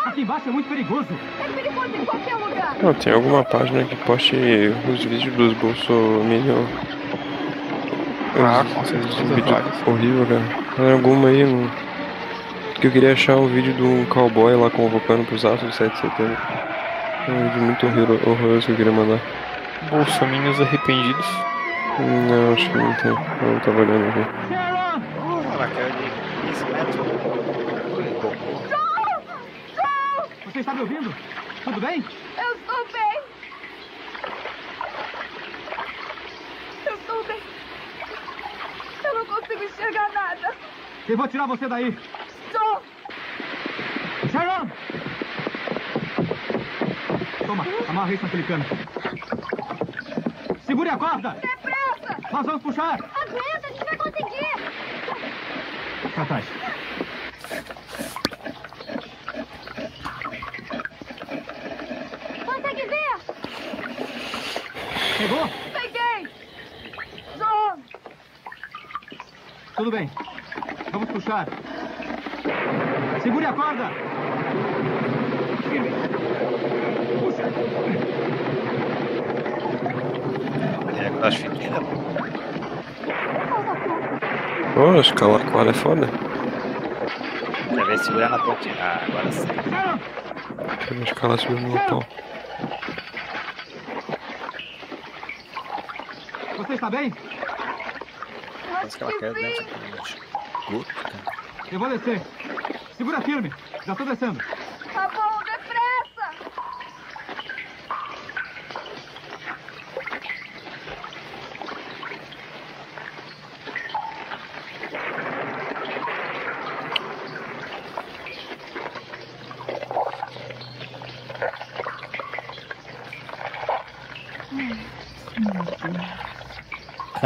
Aqui embaixo é muito perigoso! É perigoso em qualquer lugar! Não, tem alguma página que poste os vídeos dos Bolsominion. Ah, com certeza, vídeos vários. horrível, cara. Tem alguma aí, não. Que eu queria achar um vídeo de um cowboy lá convocando pros atos do 7 de setembro. É um vídeo muito horror- horroroso que eu queria mandar. Bolsominions arrependidos. Não, acho que não tem. Eu tava olhando aqui. Ela caiu de 15 metros. Você está me ouvindo? Tudo bem? Eu estou bem. Eu estou bem. Eu não consigo enxergar nada. Eu vou tirar você daí! Joe! Sharon! Toma, amarra isso naquele cano. Segure a corda! Depressa! Nós vamos puxar! Aguenta, a gente vai conseguir! Pra trás. Consegue ver? Pegou? Peguei! Joe! Tudo bem. Vamos puxar. Segure a corda! Puxa! É, com as fitinhas. Pô, escalar qual é foda. Quer ver segurar na pontinha. Ah, agora sim. Quero escalar subindo no pau. Você está bem? Parece que ela caiu dentro do esgoto, cara. Eu vou descer. Segura firme. Já estou descendo. Tá bom, depressa!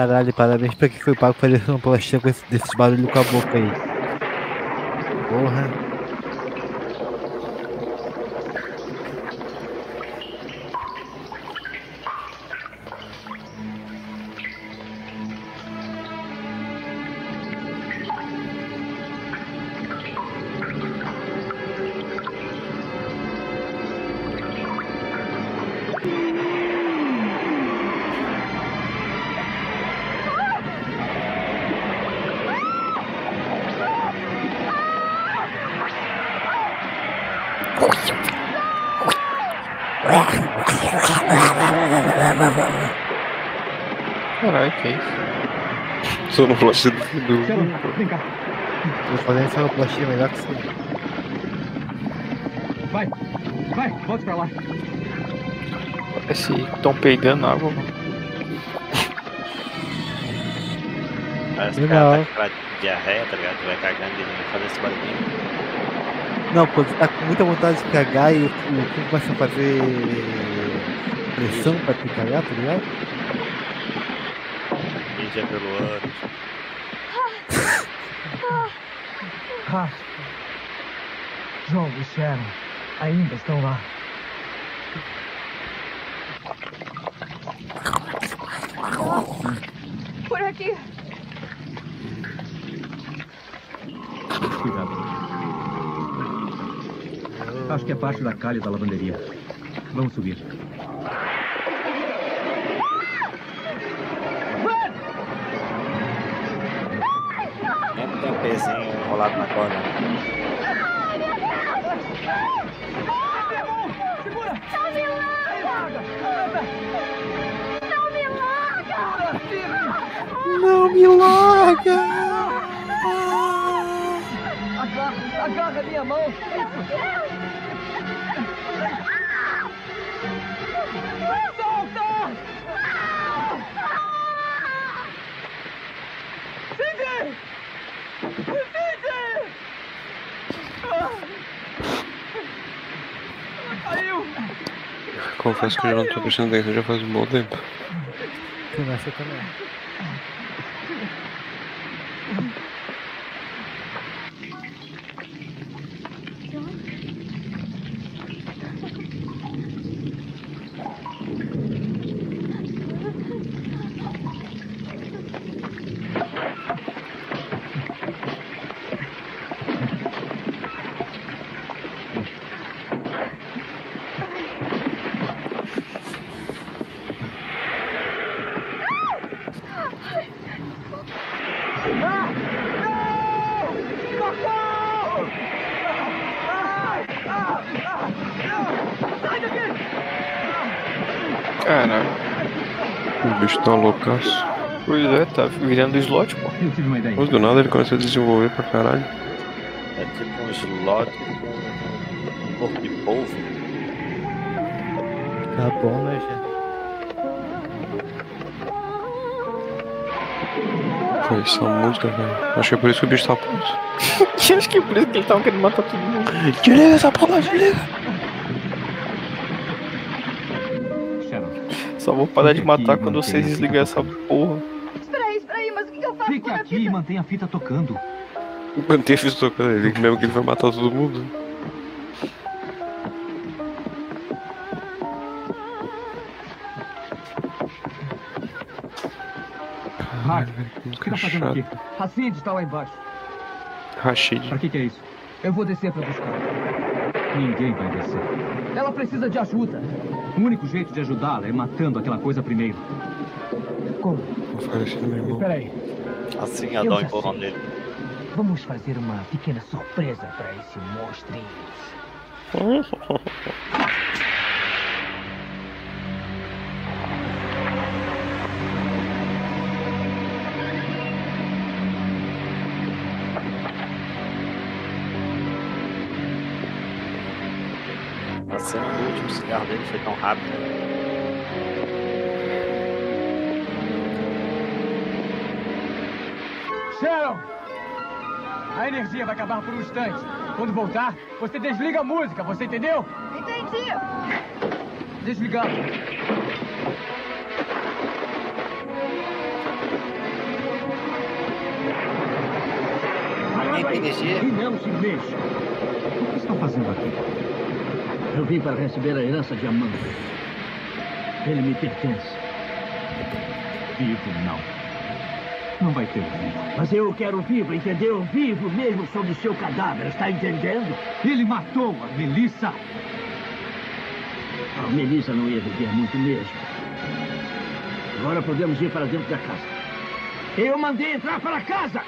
Caralho, parabéns pra quem foi pago fazer sonoplastia com esse, desse barulho com a boca aí. Porra. Sonoplastia do. Sharon, do... vem cá. Vou fazer sonoplastia melhor que você. Vai, vai, volta pra lá. Parece que estão peidando água, mano. Parece que cara tá com diarreia, tá ligado? Tu vai cagando e vai fazer esse barulhinho. Não, quando tá com muita vontade de cagar e o o cu começa a fazer pressão pra te cagar, tá ligado? Mija pelo ano. Ah. João e Sharon ainda estão lá. Por aqui. Cuidado. Acho que é parte da calha da lavanderia. Vamos subir. Mão. Solta! Cindy! Cindy! Caiu! Confesso que eu já não tô prestando atenção já faz um bom tempo. Começa também. O bicho tá loucaço. Pois é, tá virando slot, pô. Eu tive uma ideia. Mas do nada ele começa a desenvolver pra caralho. É tipo um slot com um corpo de polvo. Tá bom, né, gente? Pô, isso é música, velho. Acho que é por isso que o bicho tá puto. [LAUGHS] Acho que é por isso que ele tava querendo matar todo mundo. Desliga essa porra, desliga! Vou parar de matar quando vocês desligarem essa porra. Espera aí, espera aí, mas o que eu faço Fique quando a aqui e mantenha a fita tocando. Mantém a ficha tocando ele, mesmo que ele vai matar todo mundo. Mark, o que tá fazendo aqui? A Cindy está lá embaixo. Rashid. Pra que que é isso? Eu vou descer pra buscar. Ninguém vai descer. Ela precisa de ajuda. O único jeito de ajudá-la é matando aquela coisa primeiro. Como? Oferecendo meu irmão. Espera aí. Assim a dó sei. nele. Vamos fazer uma pequena surpresa para esse monstrinho. [LAUGHS] cigarro dele foi tão rápida. Sharon! A energia vai acabar por um instante. Quando voltar, você desliga a música, você entendeu? Entendi. Desligado. Nem tem energia. Não se mexa. O que estão fazendo aqui? Eu vim para receber a herança de Amanda. Ele me pertence. Vivo não. Não vai ter vivo. Mas eu quero vivo, entendeu? Vivo mesmo sobre seu cadáver, está entendendo? Ele matou a Melissa. A Melissa não ia viver muito mesmo. Agora podemos ir para dentro da casa. Eu mandei entrar para casa!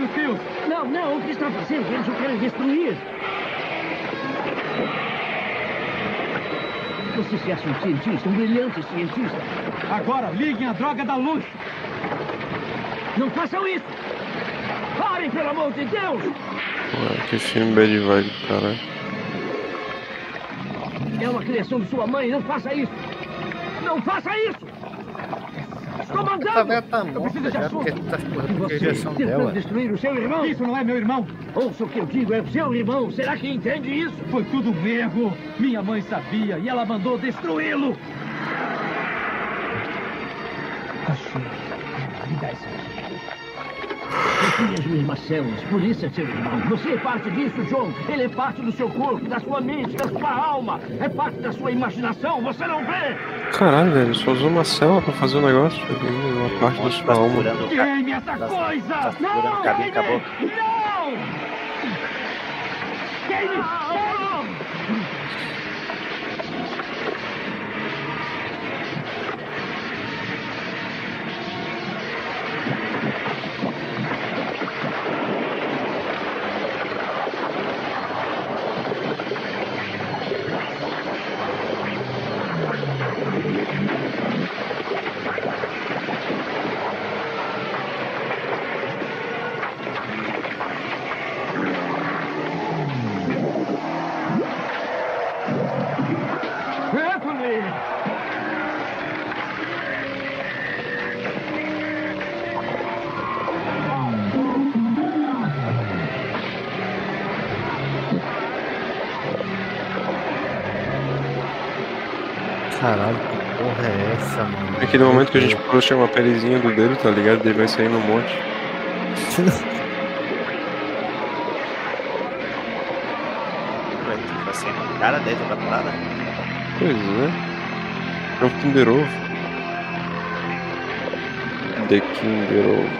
Os fios! Não, não, o que está fazendo? Eles o querem destruir. Você se acha um cientista, um brilhante cientista. Agora, liguem a droga da luz! Não façam isso! Parem, pelo amor de Deus! Ué, que filme bad vibe, caralho. É uma criação de sua mãe, não faça isso! Não faça isso! Estou mandando! Essa velha tá Eu preciso morta de já, ajuda! porque tá a dela. destruir o seu irmão? Isso não é meu irmão! Ouça o que eu digo, é o seu irmão. Será que entende isso? Foi tudo um erro! Minha mãe sabia e ela mandou destruí-lo! Achei. Me dá isso mesmas células, por isso é seu irmão. Você é parte disso, John. Ele é parte do seu corpo, da sua mente, da sua alma. É parte da sua imaginação. Você não vê? Caralho, velho, só usou uma célula pra fazer o negócio. Uma parte da sua alma. Queime essa coisa! segurando o cabinho, acabou. Não! Queime! Não! Anthony! Caralho, que porra é essa, mano? Naquele momento que a gente puxa uma pelezinha do dedo, tá ligado? Ele vai sair no monte. Tipo assim, um cara dentro da parada. Pois é. É o Kinder Ovo. The Kinder Ovo.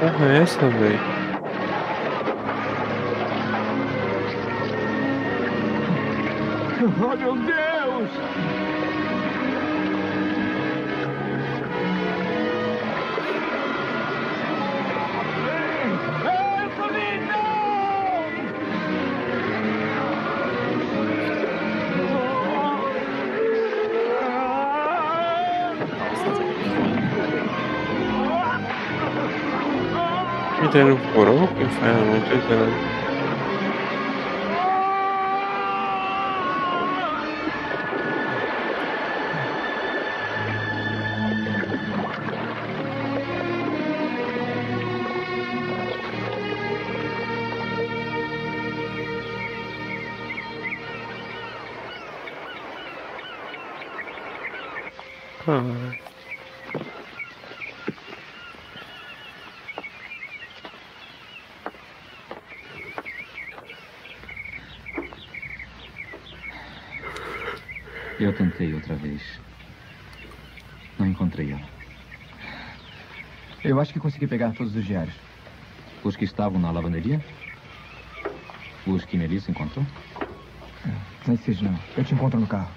Porra é essa, velho? Oh, meu Deus! Entrando porão? Que inferno, não tô entendendo. Eu tentei outra vez. Não encontrei ela. Eu acho que consegui pegar todos os diários. Os que estavam na lavanderia? Os que Melissa encontrou? Esses não. Eu te encontro no carro.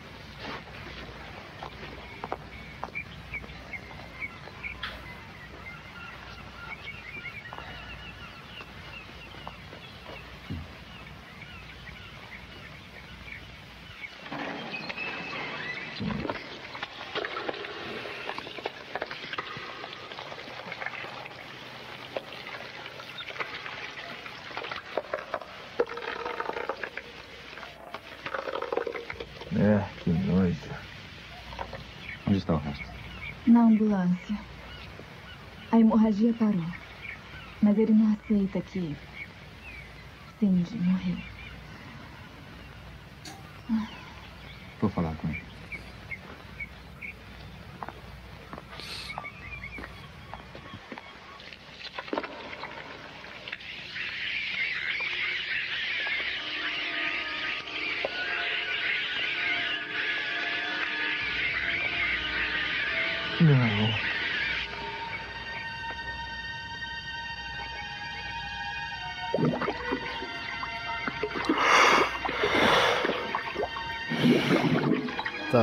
É, que nojo. Onde está o resto? Na ambulância. A hemorragia parou. Mas ele não que Cindy morreu.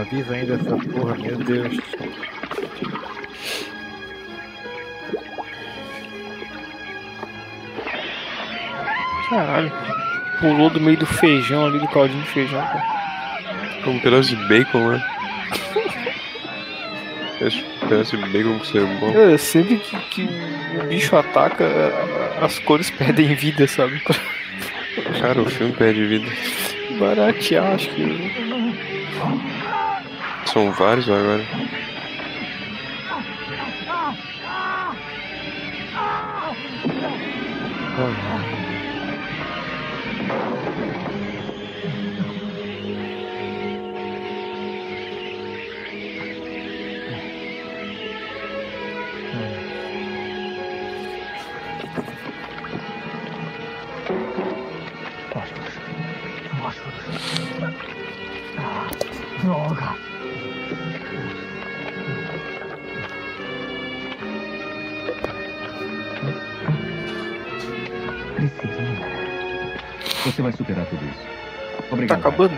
Tá vivo ainda essa porra, meu Deus. Caralho. Pulou do meio do feijão ali, do caldinho de feijão, cara. Um pedaço de bacon, né? Esse pedaço de bacon que ser bom. É, sempre que, que o bicho ataca, as cores perdem vida, sabe? Cara, o filme perde vida. Baratear, acho que. São vários agora.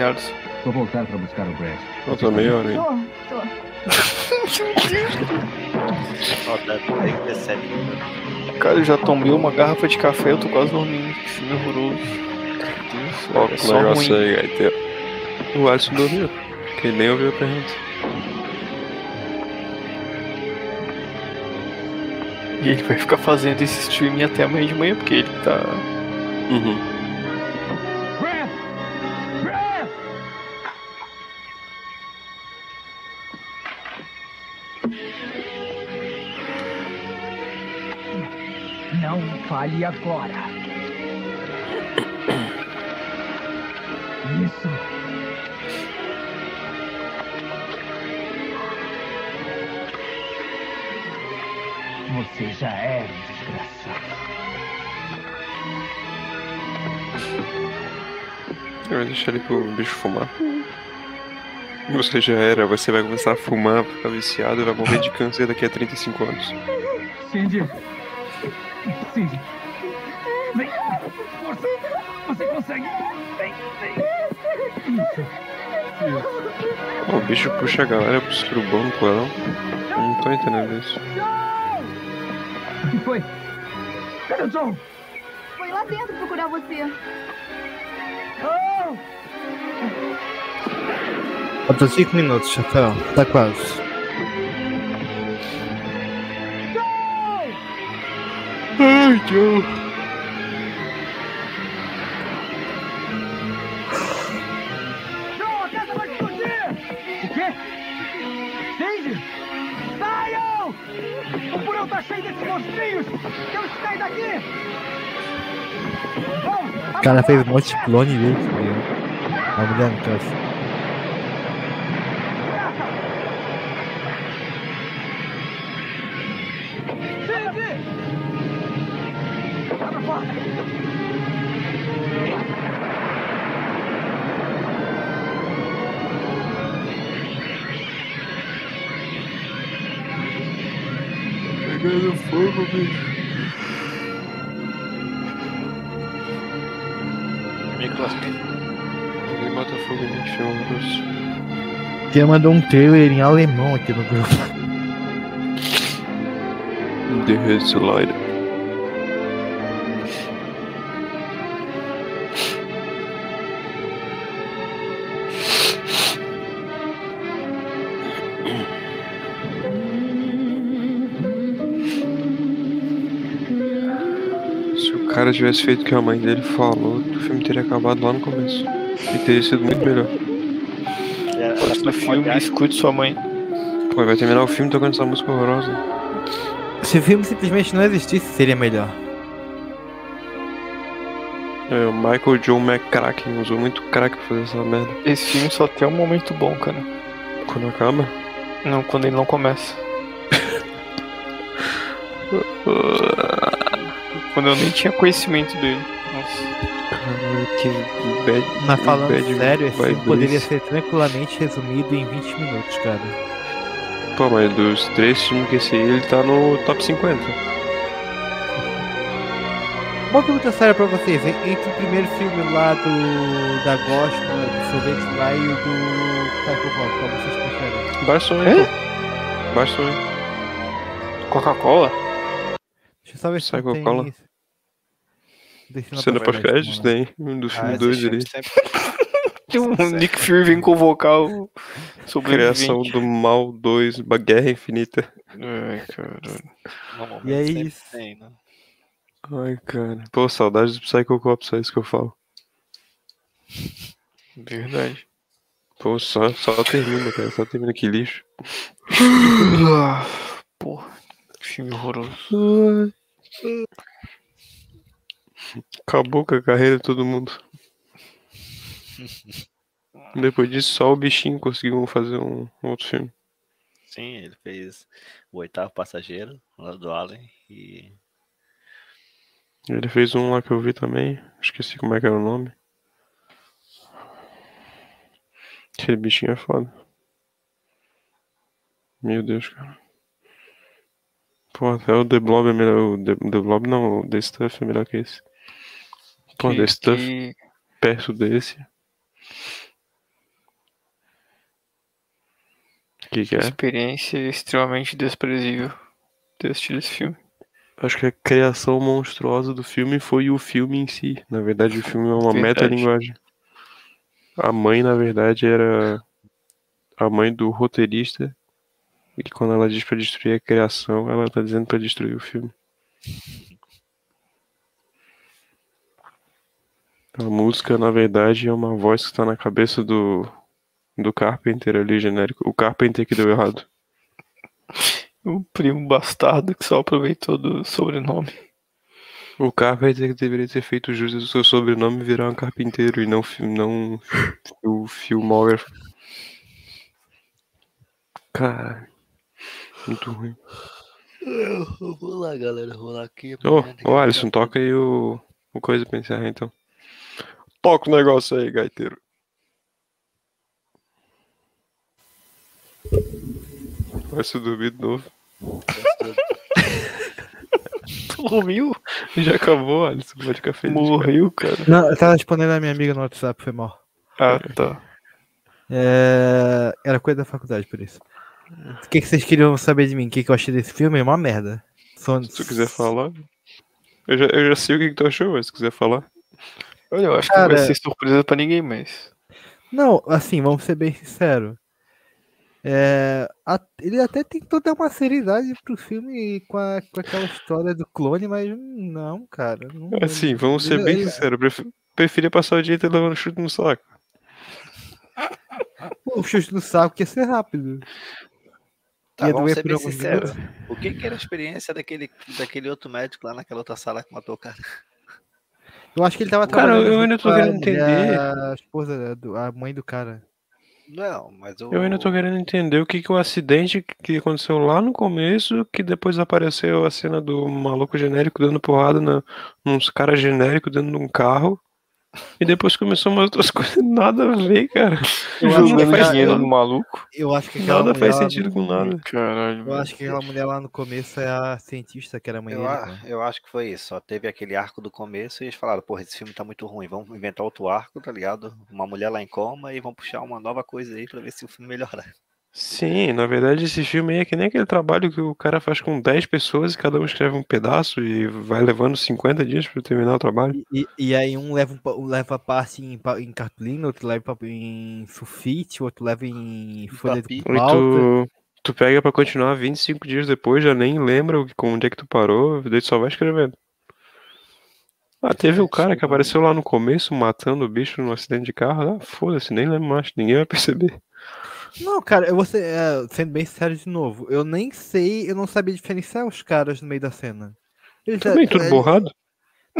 Nelson. Vou voltar para buscar o Brad. Eu hora aí. Tô, tô. Cara, eu já tomei uma garrafa de café, eu tô quase dormindo. Que filme horroroso. Ó, é que só negócio ruim. aí, aí tem... O Alisson dormiu. Que ele nem ouviu a pergunta. E ele vai ficar fazendo esse streaming até amanhã de manhã, porque ele tá. Uhum. Fale agora. Isso. Você já era um desgraçado. Eu vou deixar ele pro bicho fumar. Você já era, você vai começar a fumar, ficar viciado e vai morrer de câncer daqui a 35 anos. Cindy. Cindy. Vem. Força. Você consegue. Vem, vem. Isso. Ó, o bicho puxa a galera pro surubão no porão. Eu não tô entendendo isso. O que foi? Cadê o John? Foi lá dentro procurar você. Oh! Faltam 5 minutos, chefão. Tá quase. Ai, Joe. John, a casa vai explodir! O quê? Cindy? Saiam! O porão tá cheio desses monstrinhos! Temos que sair daqui! Vamos! O cara fez um monte de clone dele, viu? A mulher no caso. Bicho. Ninguém bota fogo em filme horroroso. Tia mandou um trailer em alemão aqui no grupo. The Headlight. Cara tivesse feito o que a mãe dele falou, o filme teria acabado lá no começo. E teria sido muito melhor. Gosto do filme, escute sua mãe. Pô, vai terminar o filme tocando essa música horrorosa. Se o filme simplesmente não existisse, seria melhor. É, o Michael John McCracken usou muito crack pra fazer essa merda. Esse filme só tem um momento bom, cara. Quando acaba? Não, quando ele não começa. [LAUGHS] quando eu nem tinha conhecimento dele. Nossa. Caralho, que bad. Mas falando bad sério, esse filme poderia ser tranquilamente resumido em 20 minutos, cara. Pô, mas dos três filmes que esse aí, ele tá no top 50. Uma pergunta séria pra vocês. en- Entre o primeiro filme lá do. da Gosma, do sorvete lá e o do Psycho Cop, qual vocês preferem? Baixo som aí. Coca-Cola? Deixa eu só ver se não tem na Cena pós-créditos mano. tem. Do Ah, filme 2 filme ali. [LAUGHS] um Nick Fury vem convocar o sobrevivente. Criação do Mal 2, uma Guerra Infinita. Ai, caralho. E é isso. tem, né? Ai, cara. Pô, saudades do Psycho Cop, só isso que eu falo. Verdade. Pô, só, só termina, cara. Só termina que lixo. Ah, [LAUGHS] Porra, que filme horroroso. Acabou com a carreira de todo mundo. Depois disso, só o bichinho conseguiu fazer um outro filme. Sim, ele fez o oitavo passageiro lá do Allen e Ele fez um lá que eu vi também. Esqueci como é que era o nome. Aquele bichinho é foda. Meu Deus, cara. Pô, até o The Blob é melhor. O The, The Blob não, o The Stuff é melhor que esse. Pô, Que- The Stuff que- perto desse. Que, que é? Experiência extremamente desprezível esse filme. Acho que a criação monstruosa do filme foi o filme em si. Na verdade, o filme é uma metalinguagem. A mãe, na verdade, era a mãe do roteirista. E quando ela diz pra destruir a criação, ela tá dizendo pra destruir o filme. A música, na verdade, é uma voz que tá na cabeça do, do Carpenter ali, genérico. O Carpenter que deu errado. O primo bastardo que só aproveitou do sobrenome. O Carpenter que deveria ter feito jus ao seu sobrenome virar um carpinteiro e não, não o filmógrafo. Caralho. Muito ruim. [LAUGHS] Vamos lá, galera. Vou lá aqui. Ô, ô Alisson, toca aí o, o coisa pra encerrar então. Toca o negócio aí, gaiteiro. Vai se dormir de novo. [LAUGHS] Dormiu? Já acabou, Alisson. Pode ficar feliz. Morreu, cara. Não, eu tava respondendo a minha amiga no WhatsApp, foi mal. Ah, tá. É, Era coisa da faculdade, por isso. O que, que vocês queriam saber de mim? O que, que eu achei desse filme? É uma merda. Só... Se tu quiser falar. Eu já, eu já sei o que, que tu achou, mas se quiser falar. Olha, eu acho que Cara- não vai ser surpresa pra ninguém mais. Não, assim, vamos ser bem sinceros. É, a- ele até tentou dar uma seriedade pro filme com, a- com aquela história do clone, mas não, cara. Não, Assim, vamos ser ele- bem ele- sinceros. Eu pref- preferia passar o dia inteiro levando chute no saco. O [LAUGHS] chute no saco ia ser rápido. Tá, ia vamos doer ser por sinceros. minutos. O que, que era a experiência daquele, daquele outro médico lá naquela outra sala que matou o cara? Eu acho que ele tava Cara, trabalhando eu junto ainda tô com a querendo entender. A esposa, a mãe do cara. Não, mas o. Eu ainda tô querendo entender o que que o acidente que aconteceu lá no começo, que depois apareceu a cena do maluco genérico dando porrada na, nos caras genéricos dentro de um carro. E depois começou umas outras coisas, [LAUGHS] nada a ver, cara. Eu que faz dinheiro sentido. no maluco. Eu acho que aquela Nada mulher faz lá sentido no- com nada. Caralho. Eu acho que aquela mulher lá no começo é a cientista que era a mãe Eu, dele. eu acho que foi isso. Só teve aquele arco do começo e eles falaram, porra, esse filme tá muito ruim, vamos inventar outro arco, tá ligado? Uma mulher lá em coma e vamos puxar uma nova coisa aí pra ver se o filme melhora. Sim, na verdade esse filme aí é que nem aquele trabalho que o cara faz com 10 pessoas e cada um escreve um pedaço e vai levando 50 dias pra terminar o trabalho. E, e aí um leva, um um leva parte em, em cartolina, outro leva em sulfite, outro leva em folha de E pauta. tu, tu pega pra continuar 25 dias depois, já nem lembra o que- onde é que tu parou, daí tu só vai escrevendo. Ah, teve o cara que apareceu lá no começo matando o bicho num acidente de carro. Ah, foda-se, nem lembro mais, ninguém vai perceber. Não, cara, eu vou ser, é, sendo bem sério de novo, eu nem sei, eu não sabia diferenciar os caras no meio da cena. Eles, Também, é, tudo eles- borrado?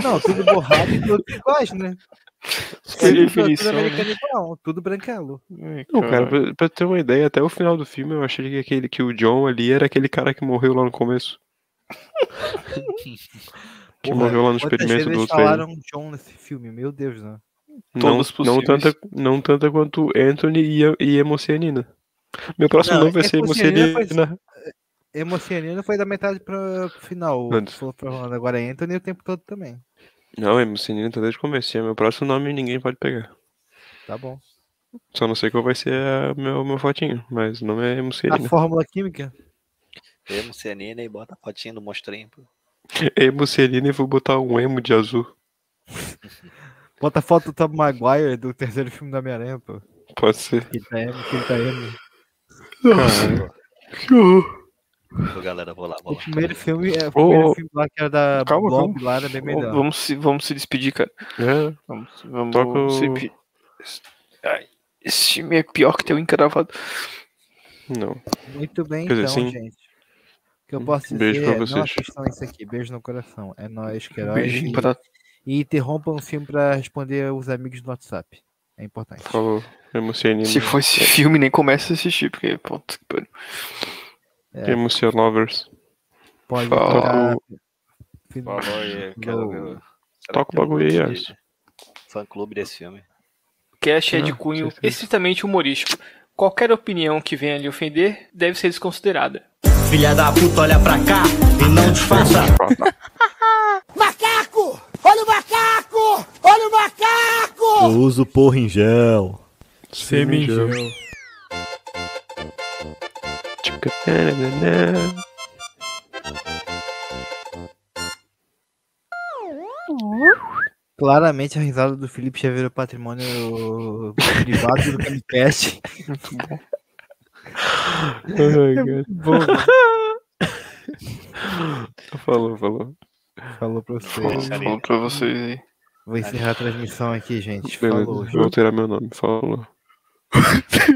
Não, tudo borrado e tudo iguais, né? [LAUGHS] Que Tudo- né? americano igual, tudo branquelo. Não, cara, pra, pra ter uma ideia, até o final do filme eu achei que, aquele, que o John ali era aquele cara que morreu lá no começo. [LAUGHS] que Porra, morreu lá no experimento do eles outro falaram velho. John nesse filme, meu Deus, né? Não, Todos não, possíveis. tanta, não tanta quanto Anthony e, e Emocianina. Meu próximo Não, nome vai ser Emocianina foi- Emocianina. Emocianina foi da metade pra, pro final. Agora Anthony o tempo todo também. Não, Emucenina tá desde o começo. É meu próximo nome ninguém pode pegar. Tá bom. Só não sei qual vai ser a meu, meu fotinho, mas o nome é A Emucenina. fórmula química? Emo, cianina e bota a fotinha do monstrinho. pô. [LAUGHS] Emucenina e vou botar um emo de azul. [LAUGHS] Bota a foto do Tom Maguire do terceiro filme da Homem-Aranha, pô. Pode ser. Quinta M, quinta M. Nossa. Que horror. Galera, vou lá, vou O lá. primeiro filme, é, o primeiro ô, filme lá que era da Calma, Blob calma. lá era bem melhor. Vamos se, vamos se despedir, cara. É. Vamos, vamos Toca o- se Ai, esse filme é pior que teu encravado. Não. Muito bem, Quer dizer, então, sim. gente. O que eu posso dizer Beijo pra é, não vocês. assistam isso aqui. Beijo no coração. É nóis, Queiroz. Beijinho E, pra- e interrompam o filme pra responder os amigos no WhatsApp. É importante. Falou. Emucenina. Se for esse filme, nem começa a assistir, porque, ponto. que pariu. É, Emucen Lovers. pode Falou. tocar. Falou aí, quero ver. o- será Toca o bagulho aí, grupo de Alisson. Fã clube desse filme. Cast é de cunho estritamente humorístico. Qualquer opinião que venha lhe ofender deve ser desconsiderada. Filha da puta, olha pra cá e não disfarça. Macaco! Olha o macaco! Olha o macaco! Eu uso porra em gel. Semingel. Claramente a risada do Felipe já virou patrimônio privado do Camicast. Muito bom. Bom, Falou, falou. falou pra vocês. Falou pra vocês aí. Vou encerrar a transmissão aqui, gente. Beleza, Falou. vou alterar meu nome. Falou. [LAUGHS]